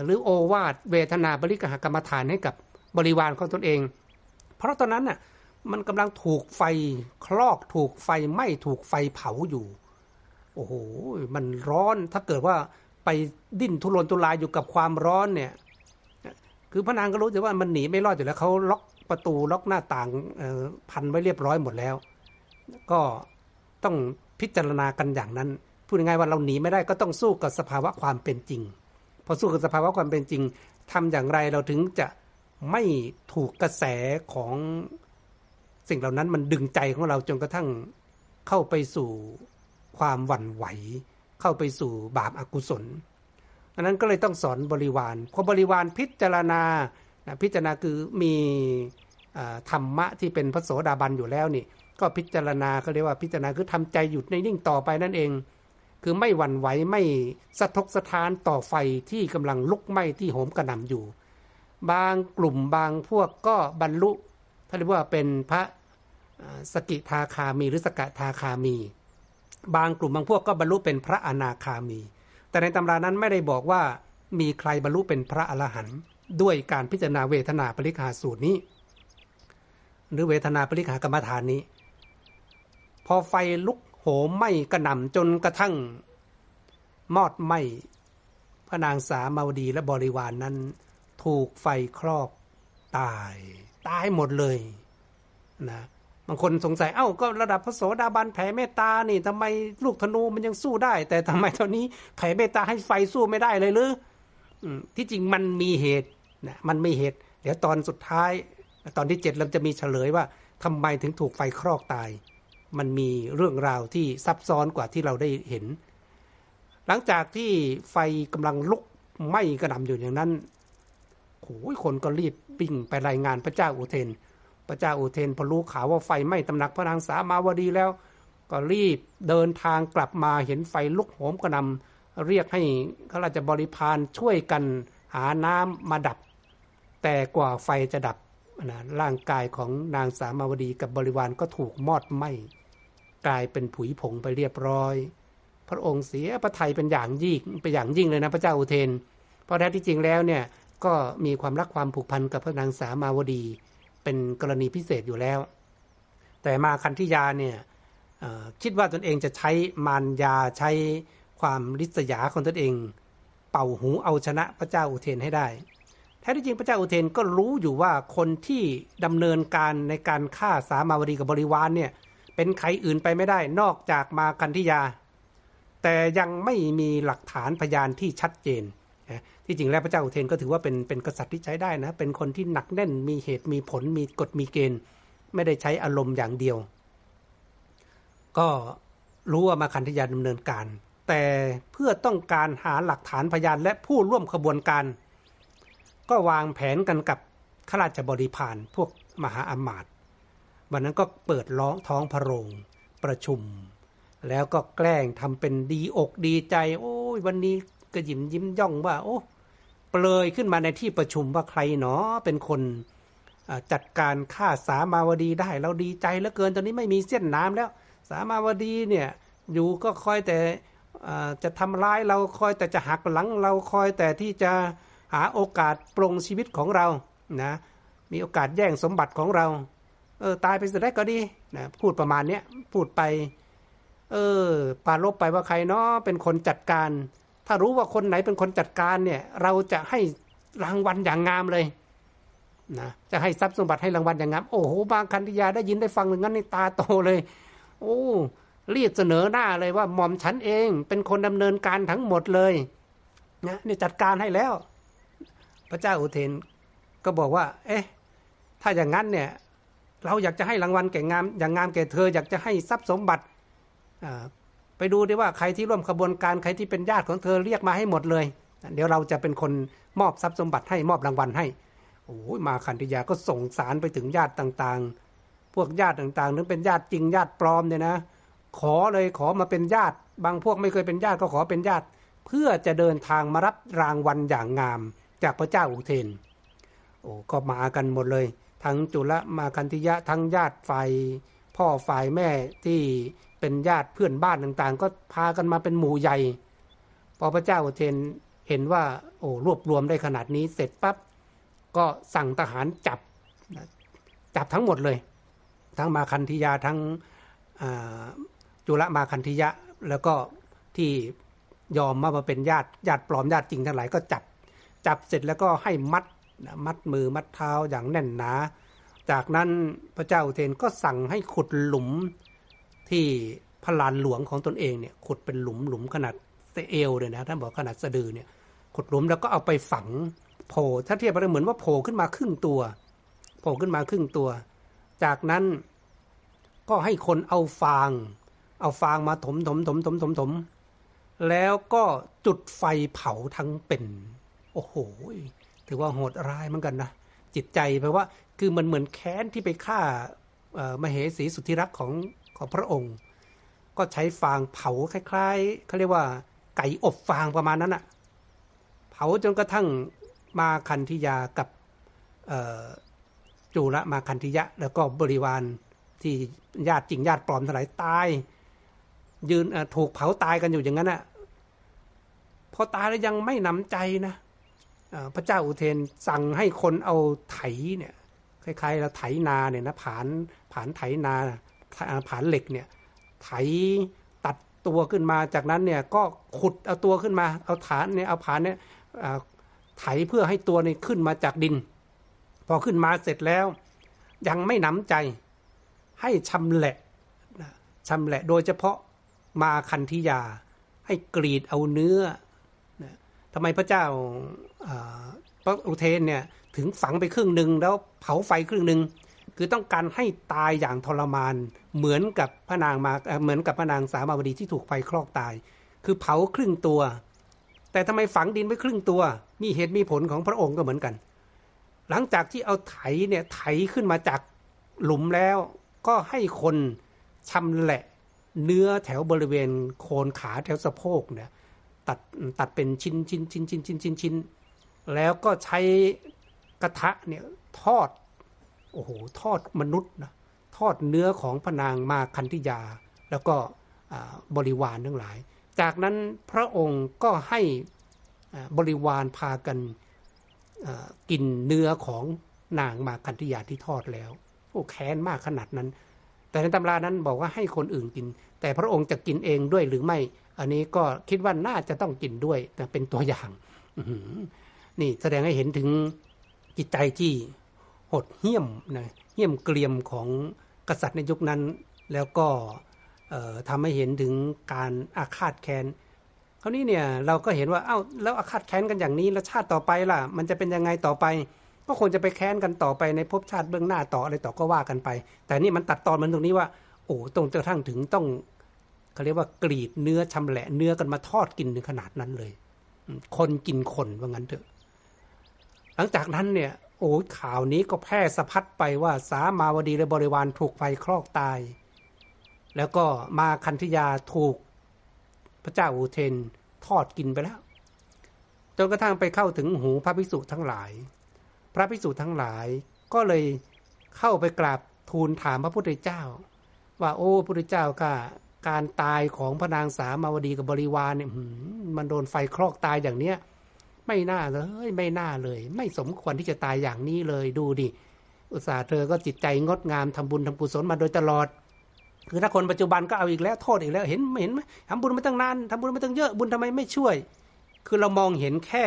หรือโอวาทเวทนาบริกหกรรมฐานให้กับบริวารของตนเอง เพราะตอนนั้นน่ะมันกำลังถูกไฟคลอกถูกไฟไหม้ถูกไฟเผาอยู่โอ้โหมันร้อนถ้าเกิดว่าไปดิ้นทุรนทุรายอยู่กับความร้อนเนี่ยคือพระนางก็รู้แต่ว่ามันหนีไม่รอดอยู่แล้วเขาล็อก ประตูล็อกหน้าต่างพันไว้เรียบร้อยหมดแล้ว ก็ต้องพิจารณากันอย่างนั้น พูดง่ายๆว่าเราหนีไม่ได้ก็ต้องสู้กับสภาวะความเป็นจริง พอสู้กับสภาวะความเป็นจริงทำอย่างไรเราถึงจะไม่ถูกกระแสของสิ่งเหล่านั้นมันดึงใจของเราจนกระทั่งเข้าไปสู่ความหวั่นไหว เข้าไปสู่บาปอากุศลอันนั้นก็เลยต้องสอนบริวารพอบริวารพิจารณา นะพิจารณาคือมีธรรมะที่เป็นพระโสดาบันอยู่แล้วนี่ ก็พิจารณาเขาเรียกว่าพิจารณาคือทำใจหยุดในนิ่งต่อไปนั่นเอง คือไม่หวั่นไหวไม่สะทกสะท้านต่อไฟที่กำลังลุกไหม้ที่โหมกระหน่ำอยู่ บางกลุ่มบางพวกก็บรรลุเขาเรียกว่าเป็นพระสกิทาคามีหรือสกทาคามี บางกลุ่มบางพวกก็บรรลุเป็นพระอนาคามี แต่ในตำรานั้นไม่ได้บอกว่า มีใครบรรลุเป็นพระอรหันต์ด้วยการพิจารณาเวทนาปริคาสูตรนี้ หรือเวทนาปริคากรรมฐานนี้ พอไฟลุกโหมไหม้กระหน่ำจนกระทั่งมอดไหม้พระนางสามาวดีและบริวารนนั้น ถูกไฟคลอกตาย ตายหมดเลยนะบางคนสงสัยเอ้าก็ระดับพระโสดาบันแผ่เมตตานี่ทำไมลูกธนูมันยังสู้ได้ แต่ทำไมตอนนี้แผ่เมตตาให้ไฟสู้ไม่ได้เลยหรือ ที่จริงมันมีเหตุนะมันไม่เหตุ เดี๋ยวตอนสุดท้าย ตอนที่เจ็ดเราจะมีเฉลยว่าทำไมถึงถูกไฟครอกตาย มันมีเรื่องราวที่ซับซ้อนกว่าที่เราได้เห็น หลังจากที่ไฟกำลังลุกไหม้กระดำอยู่อย่างนั้นโอ้ยคนก็รีบปิ้งไปรายงานพระเจ้าอุเทน พระเจ้าอุเทนพอรู้ข่าวว่าไฟไหม้ตำหนักพระนางสามาวดีแล้ว ก็รีบเดินทางกลับมาเห็นไฟลุกโหมกระนำ เรียกให้ข้าราชบริพารช่วยกันหาน้ำมาดับ แต่กว่าไฟจะดับนะร่างกายของนางสามาวดีกับบริวารก็ถูกมอดไหม้กลายเป็นผุยผงไปเรียบร้อย พระองค์เสียพระไทยเป็นอย่างยิ่งเป็นอย่างยิ่งเลยนะพระเจ้าอุเทน เพราะแท้ที่จริงแล้วเนี่ยก็มีความรักความผูกพันกับพระนางสามาวดี เป็นกรณีพิเศษอยู่แล้ว แต่มาคันธิยาเนี่ยคิดว่าตนเองจะใช้มารยาใช้ ความริษยาของตนเอง เป่าหูเอาชนะพระเจ้าอุเทนให้ได้ แท้ที่จริงพระเจ้าอุเทนก็รู้อยู่ว่าคนที่ดำเนินการในการฆ่าสามาวดีกับบริวารเนี่ยเป็นใครอื่นไปไม่ได้นอกจากมากันทิยา แต่ยังไม่มีหลักฐานพยานที่ชัดเจนที่จริงแล้วพระเจ้าอุเทนก็ถือว่าเป็นเป็นกษัตริย์ที่ใช้ได้นะ เป็นคนที่หนักแน่นมีเหตุมีผลมีกฎมีเกณฑ์ ไม่ได้ใช้อารมณ์อย่างเดียว ก็รู้ว่ามาคันธยาดำเนินการ แต่เพื่อต้องการหาหลักฐานพยานและผู้ร่วมขบวนการ ก็วางแผนกันกับข้าราชบริพารพวกมหาอมาตย์วันนั้นก็เปิดล้องท้องพระโรงประชุม แล้วก็แกล้งทำเป็นดีอกดีใจ โอ้ยวันนี้ก็ยิ้มยิ้มย่องว่า โอ้เปลยขึ้นมาในที่ประชุมว่าใครหนอเป็นคนจัดการฆ่าสามาวดีได้ เราดีใจเหลือเกินตอนนี้ไม่มีเส้นน้ำแล้ว สามาวดีเนี่ยอยู่ก็คอยแต่ จะทำร้ายเราคอยแต่จะหักหลังเราคอยแต่ที่จะหาโอกาสปรงชีวิตของเรานะมีโอกาสแย่งสมบัติของเราเออตายไปสุดได้ก็ดีนะพูดประมาณเนี้ยพูดไป เออปาลบไปว่าใครเนาะเป็นคนจัดการ ถ้ารู้ว่าคนไหนเป็นคนจัดการเนี่ย เราจะให้รางวัลอย่างงามเลยนะจะให้ทรัพย์สมบัติให้รางวัลอย่างงามโอ้โหบางคันธิยาได้ยินได้ฟังอย่างนั้นในตาโตเลย โอ้ รียกเสนอหน้าเลยว่าหม่อมฉันเองเป็นคนดำเนินการทั้งหมดเลยนะนี่จัดการให้แล้ว พระเจ้าอุเทนก็บอกว่า เอ๊ะ ถ้าอย่างนั้นเนี่ย เราอยากจะให้รางวัลแก่งามอย่างงามแก่เธอ อยากจะให้ทรัพย์สมบัติไปดูดิว่าใครที่ร่วมขบวนการใครที่เป็นญาติของเธอเรียกมาให้หมดเลย เดี๋ยวเราจะเป็นคนมอบทรัพย์สมบัติให้มอบรางวัลให้โอ้ยมาคันธยาก็ส่งสารไปถึงญาติต่างๆ พวกญาติต่างๆนั้นเป็นญาติจริงญาติปลอมเนี่ยนะ ขอเลยขอมาเป็นญาติ บางพวกไม่เคยเป็นญาติก็ขอเป็นญาติ เพื่อจะเดินทางมารับรางวัลอย่างงาม จากพระเจ้าอุเทนโอ้ก็มากันหมดเลย ทั้งจุลมาคันธิยะทั้งญาติฝ่ายพ่อฝ่ายแม่ที่เป็นญาติเพื่อนบ้านต่างๆ ก็พากันมาเป็นหมู่ใหญ่ พอพระเจ้าอุเทนเห็นว่าโอ้รวบรวมได้ขนาดนี้เสร็จปั๊บก็สั่งทหารจับจับทั้งหมดเลย ทั้งมาคันธิยาทั้ง จุลมาคันธิยะ แล้วก็ที่ยอมมามาเป็นญาติญาติปลอมญาติจริงทั้งหลายก็จับ จับเสร็จแล้วก็ให้มัดมัดมือมัดเท้าอย่างแน่นหนา จากนั้นพระเจ้าเทนก็สั่งให้ขุดหลุมที่พลานหลวงของตนเองเนี่ยขุดเป็นหลุมหลุมขนาดเอวเลยนะท่านบอกขนาดสะดือเนี่ยขุดหลุมแล้วก็เอาไปฝังโผล่ถ้าเทียบไปเหมือนว่าโผล่ขึ้นมาครึ่งตัวโผล่ขึ้นมาครึ่งตัว จากนั้นก็ให้คนเอาฟาง เอาฟางมาถมถมถมถมถมถมแล้วก็จุดไฟเผาทั้งเป็น โอ้โห ถือว่าโหดร้ายเหมือนกันนะ จิตใจแปลว่า คือมันเหมือนแค้นที่ไปฆ่ามเหสีสุทธิรักของของพระองค์ ก็ใช้ฟางเผาคล้ายๆเขาเรียกว่า ไก่อบฟางประมาณนั้นอะเผาจนกระทั่งมาคันธิยากับจูระมาคันธิยะ แล้วก็บริวารที่ญาติจริงญาติปลอมทั้งหลายตาย ยืนถูกเผาตายกันอยู่อย่างนั้นอะพอตายแล้วยังไม่นำใจนะพระเจ้าอุเทนสั่งให้คนเอาไถเนี่ยคล้ายๆเราไถนาเนี่ยนะผานผานไถนาผานเหล็กเนี่ยไถตัดตัวขึ้นมาจากนั้นเนี่ยก็ขุดเอาตัวขึ้นมา เอาฐานเนี่ยเอาผานเนี่ยไถเพื่อให้ตัวนี้ขึ้นมาจากดิน พอขึ้นมาเสร็จแล้ว ยังไม่นำใจให้ชำแหละชำแหละโดยเฉพาะ มาคันธิยา ให้กรีดเอาเนื้อทำไมพระเจ้าพระอุเทนเนี่ยถึงฝังไปครึ่งหนึ่งแล้วเผาไฟครึ่งหนึ่งคือต้องการให้ตายอย่างทรมานเหมือนกับพระนางมาเหมือนกับพระนางสามาวดีที่ถูกไฟคลอกตาย คือเผาครึ่งตัว แต่ทำไมฝังดินไว้ครึ่งตัว มีเหตุมีผลของพระองค์ก็เหมือนกัน หลังจากที่เอาไถเนี่ยไถขึ้นมาจากหลุมแล้ว ก็ให้คนชำแหละ เนื้อแถวบริเวณโคนขาแถวสะโพกเนี่ยตัดตัดเป็นชิ้นชิ้นชิ้นชิ้นชิ้นชิ้นชิ้นแล้วก็ใช้กระทะเนี่ยทอดโอ้โหทอดมนุษย์นะทอดเนื้อของพนางมาคันธิยา แล้วก็บริวารทั้งหลาย จากนั้นพระองค์ก็ให้บริวารพากันกินเนื้อของนางมาคันธิยาที่ทอดแล้ว โอ้แค้นมากขนาดนั้น แต่ในตำรานั้นบอกว่าให้คนอื่นกิน แต่พระองค์จะกินเองด้วยหรือไม่ อันนี้ก็คิดว่าน่าจะต้องกินด้วยแต่เป็นตัวอย่างนี่แสดงให้เห็นถึงจิตใจที่หดเหี้ยมนะเหี้ยมเกลียมของกษัตริย์ในยุคนั้น แล้วก็ทำให้เห็นถึงการอาฆาตแค้นคราวนี้เนี่ยเราก็เห็นว่าเอา้าแล้วอาฆาตแค้นกันอย่างนี้แล้วชาติต่อไปล่ะ มันจะเป็นยังไงต่อไป ก็คงจะไปแค้นกันต่อไปในภพชาติเบื้องหน้าต่ออะไรต่อก็ว่ากันไป แต่นี่มันตัดตอนมันตรงนี้ว่า โอ้ตรงกระทั่งถึงต้องเขาเรียกว่ากรีดเนื้อชำแหละเนื้อกันมาทอดกินถึงขนาดนั้นเลย คนกินคนว่างั้นเถอะ หลังจากนั้นเนี่ย โอ้ข่าวนี้ก็แพร่สะพัดไปว่าสามาวดีและบริวารถูกไฟคลอกตาย แล้วก็มาคันธยาถูกพระเจ้าอุเทนทอดกินไปแล้วจนกระทั่งไปเข้าถึงหูพระภิกษุทั้งหลาย พระภิกษุทั้งหลายก็เลยเข้าไปกราบทูลถามพระพุทธเจ้า ว่าโอ้พระพุทธเจ้าก็การตายของพระนางสามาวดีกับบริวารเนี่ยมันโดนไฟคลอกตายอย่างเนี้ยไม่น่าเลยไม่น่าเลย ไม่สมควรที่จะตายอย่างนี้เลยดูดิอุตส่าห์เธอก็จิตใจงดงามทำบุญทำกุศลมาโดยตลอด คือถ้าคนปัจจุบันก็เอาอีกแล้วโทษอีกแล้วเห็นไม่เห็นไหมทำบุญมาตั้งนานทำบุญมาตั้งเยอะบุญทำไมไม่ช่วย คือเรามองเห็นแค่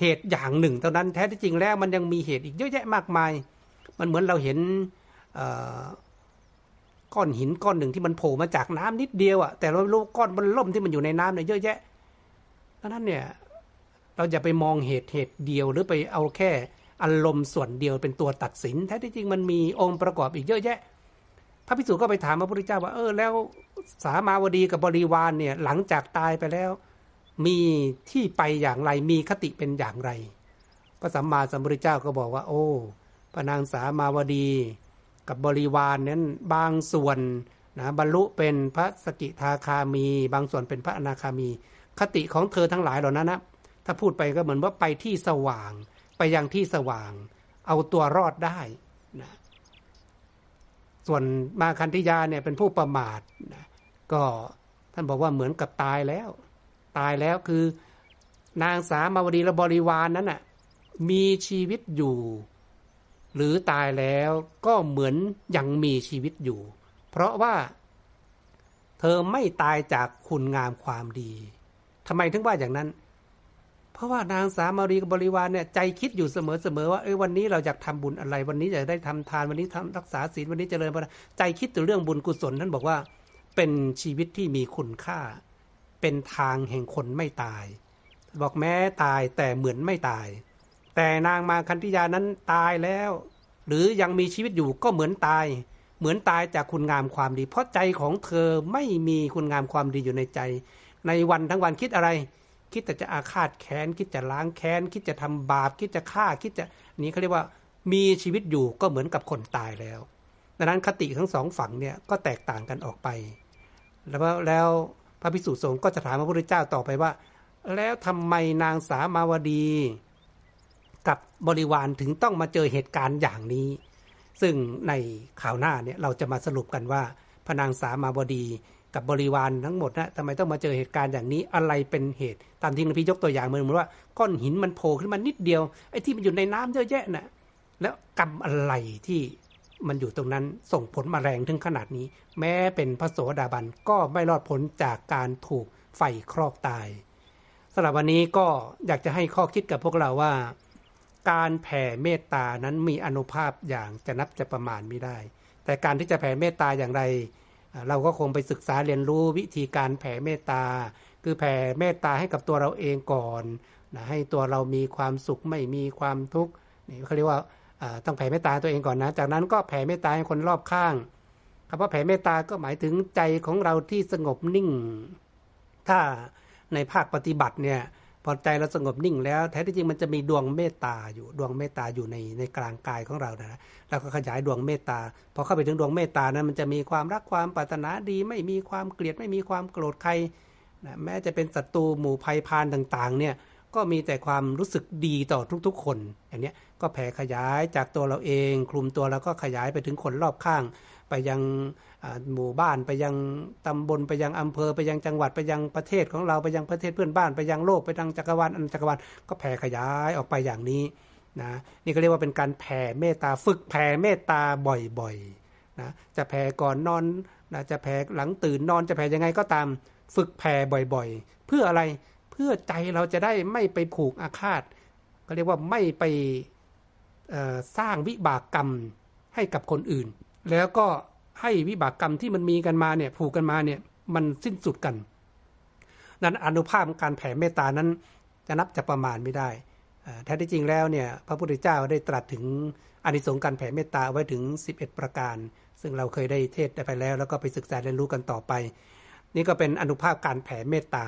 เหตุอย่างหนึ่งเท่านั้นแท้ที่จริงแล้วมันยังมีเหตุอีกเยอะแยะมากมาย มันเหมือนเราเห็นก้อนหินก้อนหนึ่งที่มันโผล่มาจากน้ำนิดเดียวอะแต่เรารู้ก้อนมันล่มที่มันอยู่ในน้ำเนี่ยเยอะแยะดังนั้นเนี่ยเราอย่าไปมองเหตุเหตุเดียวหรือไปเอาแค่อารมณ์ส่วนเดียวเป็นตัวตัดสิน แท้ที่จริงมันมีองค์ประกอบอีกเยอะแยะ พระพิสุก็ไปถามพระพุทธเจ้าว่าเออแล้วสามาวดีกับบริวารเนี่ยหลังจากตายไปแล้ว มีที่ไปอย่างไร มีคติเป็นอย่างไร พระสัมมาสัมพุทธเจ้าก็บอกว่า โอ้พระนางสามาวดีกับบริวารนนั้นบางส่วนนะบรรลุเป็นพระสกิทาคามี บางส่วนเป็นพระอนาคามี คติของเธอทั้งหลายเหล่านั้นนะถ้าพูดไปก็เหมือนว่าไปที่สว่าง ไปยังที่สว่าง เอาตัวรอดได้นะส่วนมาคันธิยาเนี่ยเป็นผู้ประมาทนะก็ท่านบอกว่าเหมือนกับตายแล้ว ตายแล้วคือนางสามาวดีและบริวารนนั้นน่ะมีชีวิตอยู่ หรือตายแล้วก็เหมือนยังมีชีวิตอยู่ เพราะว่า เธอไม่ตายจากคุณงามความดีทำไมถึงว่าอย่างนั้น เพราะว่านางสามารีกับบริวารเนี่ยใจคิดอยู่เสมอๆว่าเอ้ยวันนี้เราอยากทำบุญอะไร วันนี้อยากได้ทำทานวันนี้ทำรักษาศีลวันนี้เจริญใจคิดถึงเรื่องบุญกุศลท่านบอกว่า เป็นชีวิตที่มีคุณค่า เป็นทางแห่งคนไม่ตาย บอกแม้ตายแต่เหมือนไม่ตาย แต่นางมาคันธิยานั้นตายแล้ว หรือยังมีชีวิตอยู่ก็เหมือนตาย เหมือนตายจากคุณงามความดี เพราะใจของเธอไม่มีคุณงามความดีอยู่ในใจ ในวันทั้งวันคิดอะไร คิดแต่จะอาฆาตแค้นคิดจะล้างแค้นคิดจะทำบาป คิดจะฆ่าคิดจะนี้เขาเรียกว่ามีชีวิตอยู่ก็เหมือนกับคนตายแล้วดังนั้นคติทั้งสองฝั่งเนี่ยก็แตกต่างกันออกไป แล้วแล้ว พระพิสุสงฆ์ก็จะถามพระพุทธเจ้าต่อไปว่า แล้วทำไมนางสามาวดี กับบริวารถึงต้องมาเจอเหตุการณ์อย่างนี้ ซึ่งในข่าวหน้าเนี่ยเราจะมาสรุปกันว่าพนางสามาบดีกับบริวารทั้งหมดนะทำไมต้องมาเจอเหตุการณ์อย่างนี้อะไรเป็นเหตุ ตามที่หลวงพี่ยกตัวอย่างเหมือนว่าก้อนหินมันโผล่ขึ้นมานิดเดียวไอ้ที่มันอยู่ในน้ำเยอะแยะนะ่ะแล้วกรรมอะไรที่ มันอยู่ตรงนั้นส่งผลมาแรงถึงขนาดนี้ แม้เป็นพระโสดาบันก็ไม่รอดพ้นจากการถูกไฟครอกตายสำหรับวันนี้ก็อยากจะให้ข้อคิดกับพวกเราว่า การแผ่เมตตานั้นมีอนุภาพอย่างจะนับจะประมาณไม่ได้ แต่การที่จะแผ่เมตตาอย่างไร เราก็คงไปศึกษาเรียนรู้วิธีการแผ่เมตตา คือแผ่เมตตาให้กับตัวเราเองก่อนนะให้ตัวเรามีความสุขไม่มีความทุกข์นี่เขาเรียกว่า ต้องแผ่เมตตาตัวเองก่อนนะ จากนั้นก็แผ่เมตตาให้คนรอบข้างคำว่าแผ่เมตตาก็หมายถึงใจของเราที่สงบนิ่ง ถ้าในภาคปฏิบัติเนี่ยพอใจเราสงบนิ่งแล้วแท้ที่จริงมันจะมีดวงเมตตาอยู่ดวงเมตตาอยู่ในในกลางกายของเรานะแล้วก็ขยายดวงเมตตาพอเข้าไปถึงดวงเมตตานั้นมันจะมีความรักความปรารถนาดี ไม่มีความเกลียดไม่มีความโกรธใครนะแม้จะเป็นศัตรูหมู่ภัยพานต่างๆเนี่ย ก็มีแต่ความรู้สึกดีต่อทุกๆ คนอย่างนี้ก็แผ่ขยายจากตัวเราเอง คลุมตัวแล้วก็ขยายไปถึงคนรอบข้าง ไปยังหมู่บ้านไปยังตำบลไปยังอำเภอ ไปยังจังหวัดไปยังประเทศของเราไปยังประเทศเพื่อนบ้านไปยังโลกไปทางจักรวาลอันจักรวาลก็แผ่ขยายออกไปอย่างนี้นะนี่ก็เรียกว่าเป็นการแผ่เมตตาฝึกแผ่เมตตาบ่อยๆนะจะแผ่ก่อนนอนนะจะแผ่หลังตื่นนอนจะแผ่ยังไงก็ตาม ฝึกแผ่บ่อยๆ เพื่ออะไร พื่อใจเราจะได้ไม่ไปผูกอาฆาตก็เรียกว่าไม่ไปสร้างวิบากกรรมให้กับคนอื่น แล้วก็ให้วิบากกรรมที่มันมีกันมาเนี่ยผูกกันมาเนี่ยมันสิ้นสุดกัน นั้นอนุภาพการแผ่เมตตานั้นจะนับจะประมาณไม่ได้แท้ที่จริงแล้วเนี่ยพระพุทธเจ้าได้ตรัสถึงอนิสงส์การแผ่เมตตาไว้ถึง 11 ประการ ซึ่งเราเคยได้เทศไปแล้ว แล้วก็ไปศึกษาเรียนรู้กันต่อไป นี่ก็เป็นอนุภาพการแผ่เมตตา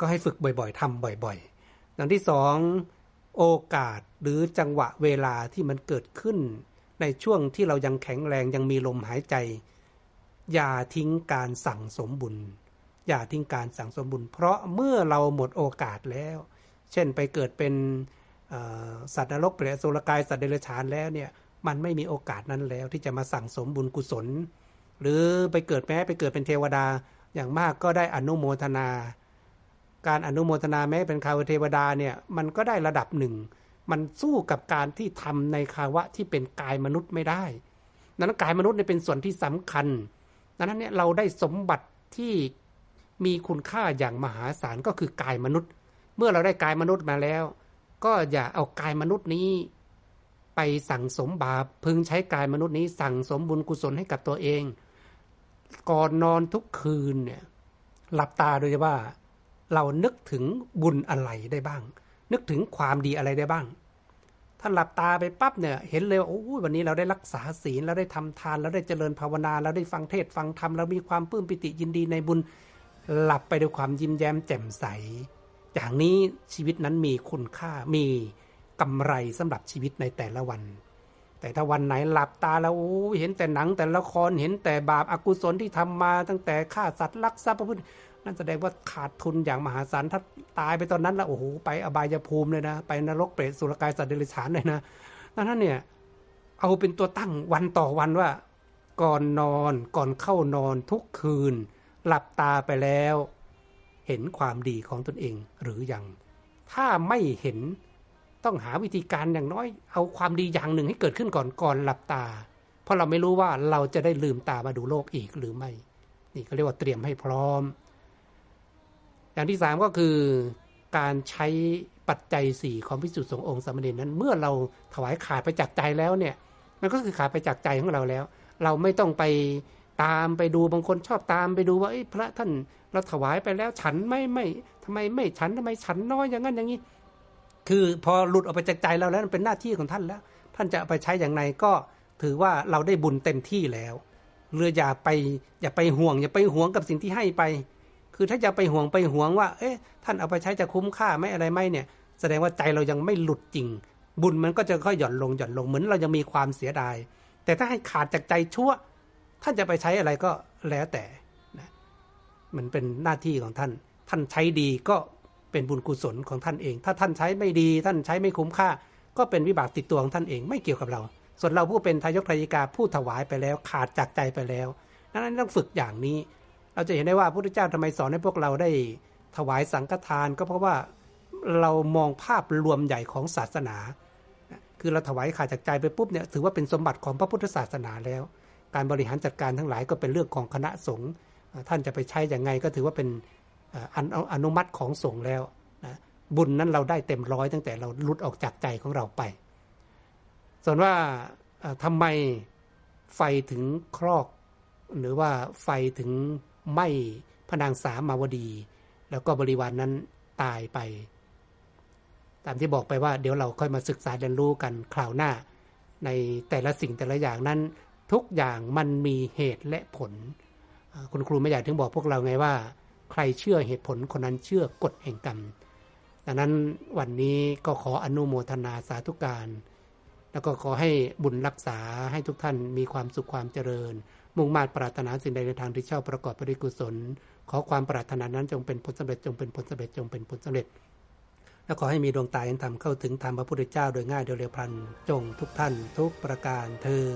ก็ให้ฝึกบ่อยๆทำบ่อยๆอย่างที่สองโอกาสหรือจังหวะเวลาที่มันเกิดขึ้น ในช่วงที่เรายังแข็งแรงยังมีลมหายใจ อย่าทิ้งการสั่งสมบุญ อย่าทิ้งการสั่งสมบุญ เพราะเมื่อเราหมดโอกาสแล้ว เช่นไปเกิดเป็นสัตว์นรกเปรตสุรกายสัตว์เดรัจฉานแล้วเนี่ยมันไม่มีโอกาสนั้นแล้วที่จะมาสั่งสมบุญกุศล หรือไปเกิดแม้ไปเกิดเป็นเทวดาอย่างมากก็ได้อนุโมทนา การอนุโมทนาแม้เป็นคาวเทวดาเนี่ยมันก็ได้ระดับหนึ่ง มันสู้กับการที่ทำในภาวะที่เป็นกายมนุษย์ไม่ได้ดังนั้นกายมนุษย์เนี่ยเป็นส่วนที่สำคัญดังนั้นเนี่ยเราได้สมบัติที่มีคุณค่าอย่างมหาศาลก็คือกายมนุษย์ เมื่อเราได้กายมนุษย์มาแล้ว ก็อย่าเอากายมนุษย์นี้ ไปสั่งสมบาปพึงใช้กายมนุษย์นี้ สั่งสมบุญกุศลให้กับตัวเอง ก่อนนอนทุกคืนเนี่ยหลับตาโดยว่า เรานึกถึงบุญอะไรได้บ้าง นึกถึงความดีอะไรได้บ้างถ้าหลับตาไปปั๊บเนี่ย เห็นเลยว่าโอ้วันนี้เราได้รักษาศีลเราได้ทำทานเราได้เจริญภาวนาเราได้ฟังเทศฟังธรรมเรามีความปลื้มปิติยินดีในบุญหลับไปด้วยความยิ้มแย้มแจ่มใส อย่างนี้ชีวิตนั้นมีคุณค่ามีกำไรสำหรับชีวิตในแต่ละวัน แต่ถ้าวันไหนหลับตาแล้วโอ้เห็นแต่หนังแต่ละครเห็นแต่บาปอากุศลที่ทำมาตั้งแต่ฆ่าสัตว์ลักทรัพย์ประพฤติ นั่นแสดงว่าขาดทุนอย่างมหาศาลถ้าตายไปตอนนั้นล้วโอ้โหไปอบายภูมิเลยนะ ไปนรกเปรตสุรกายสัตว์เดรัจฉานเลยนะดังนั้นเนี่ยเอาเป็นตัวตั้งวันต่อวันว่า ก่อนนอนก่อนเข้านอนทุกคืน หลับตาไปแล้ว เห็นความดีของตนเองหรือยัง ถ้าไม่เห็นต้องหาวิธีการอย่างน้อย เอาความดีอย่างหนึ่งให้เกิดขึ้นก่อนก่อนหลับตา เพราะเราไม่รู้ว่าเราจะได้ลืมตามาดูโลกอีกหรือไม่ นี่เขาเรียกว่าเตรียมให้พร้อม อย่างที่สามก็คือการใช้ปัจจัยสี่ของพิสุทธิ์สงฆ์องค์สามเณรนั้น เมื่อเราถวายขาดไปจากใจแล้วเนี่ย มันก็คือขาดไปจากใจของเราแล้ว เราไม่ต้องไปตามไปดูบางคนชอบตามไปดูว่าพระท่านเราถวายไปแล้วฉันไม่ไม่ทำไมไม่ฉันทำไมฉันน้อยอย่างนั้นอย่างนี้ คือพอหลุดออกไปจากใจเราแล้วเป็นหน้าที่ของท่านแล้ว ท่านจะไปใช้อย่างไรก็ถือว่าเราได้บุญเต็มที่แล้วเรืออย่าไปอย่าไปห่วง อย่าไปห่วงกับสิ่งที่ให้ไป คือถ้าจะไปห่วงไปห่วงว่า เอ๊ะ ท่านเอาไปใช้จะคุ้มค่าไม่อะไรไม่เนี่ย แสดงว่าใจเรายังไม่หลุดจริง บุญมันก็จะค่อยหย่อนลงหย่อนลงเหมือนเรายังมีความเสียดาย แต่ถ้าให้ขาดจากใจชั่ว ท่านจะไปใช้อะไรก็แล้วแต่นะมันเป็นหน้าที่ของท่าน ท่านใช้ดีก็เป็นบุญกุศลของท่านเอง ถ้าท่านใช้ไม่ดี ท่านใช้ไม่คุ้มค่า ก็เป็นวิบากติดตัวของท่านเองไม่เกี่ยวกับเรา ส่วนเราผู้เป็นทายกทายิกาผู้ถวายไปแล้ว ขาดจากใจไปแล้ว นั้นต้องฝึกอย่างนี้ เราจะเห็นได้ว่าพระพุทธเจ้าทำไมสอนให้พวกเราได้ถวายสังฆทาน ก็เพราะว่าเรามองภาพรวมใหญ่ของศาสนา คือเราถวายขาดจากใจไปปุ๊บเนี่ยถือว่าเป็นสมบัติของพระพุทธศาสนาแล้ว การบริหารจัดการทั้งหลายก็เป็นเรื่องของคณะสงฆ์ท่านจะไปใช้อย่างไงก็ถือว่าเป็นอนุมัติของสงฆ์แล้วนะบุญนั้นเราได้เต็มร้อยตั้งแต่เราลุดออกจากใจของเราไป ส่วนว่าทำไมไฟถึงครอก หรือว่าไฟถึง ไหม้พนางสามาวดี แล้วก็บริวารนนั้นตายไป ตามที่บอกไปว่าเดี๋ยวเราค่อยมาศึกษาเรียนรู้กันคราวหน้า ในแต่ละสิ่งแต่ละอย่างนั้น ทุกอย่างมันมีเหตุและผล คุณครูไม่อยากถึงบอกพวกเราไงว่า ใครเชื่อเหตุผลคนนั้นเชื่อกฎแห่งกรรมดังนั้นวันนี้ก็ขออนุโมทนาสาธุการ แล้วก็ขอให้บุญรักษาให้ทุกท่านมีความสุขความเจริญ มุ่งมา่ปรารถนาสิ่งใดในทางที่ชอบประกอบปริกุศล ขอความปรารถนานั้นจงเป็นผลสำเร็จจงเป็นผลสำเร็จจงเป็นผลสำเร็จ และขอให้มีดวงตาเห็นธรรมเข้าถึงธรรมพระพุทธเจ้าโดยง่ายโดยเร็วพลันจงทุกท่านทุกประการเธอ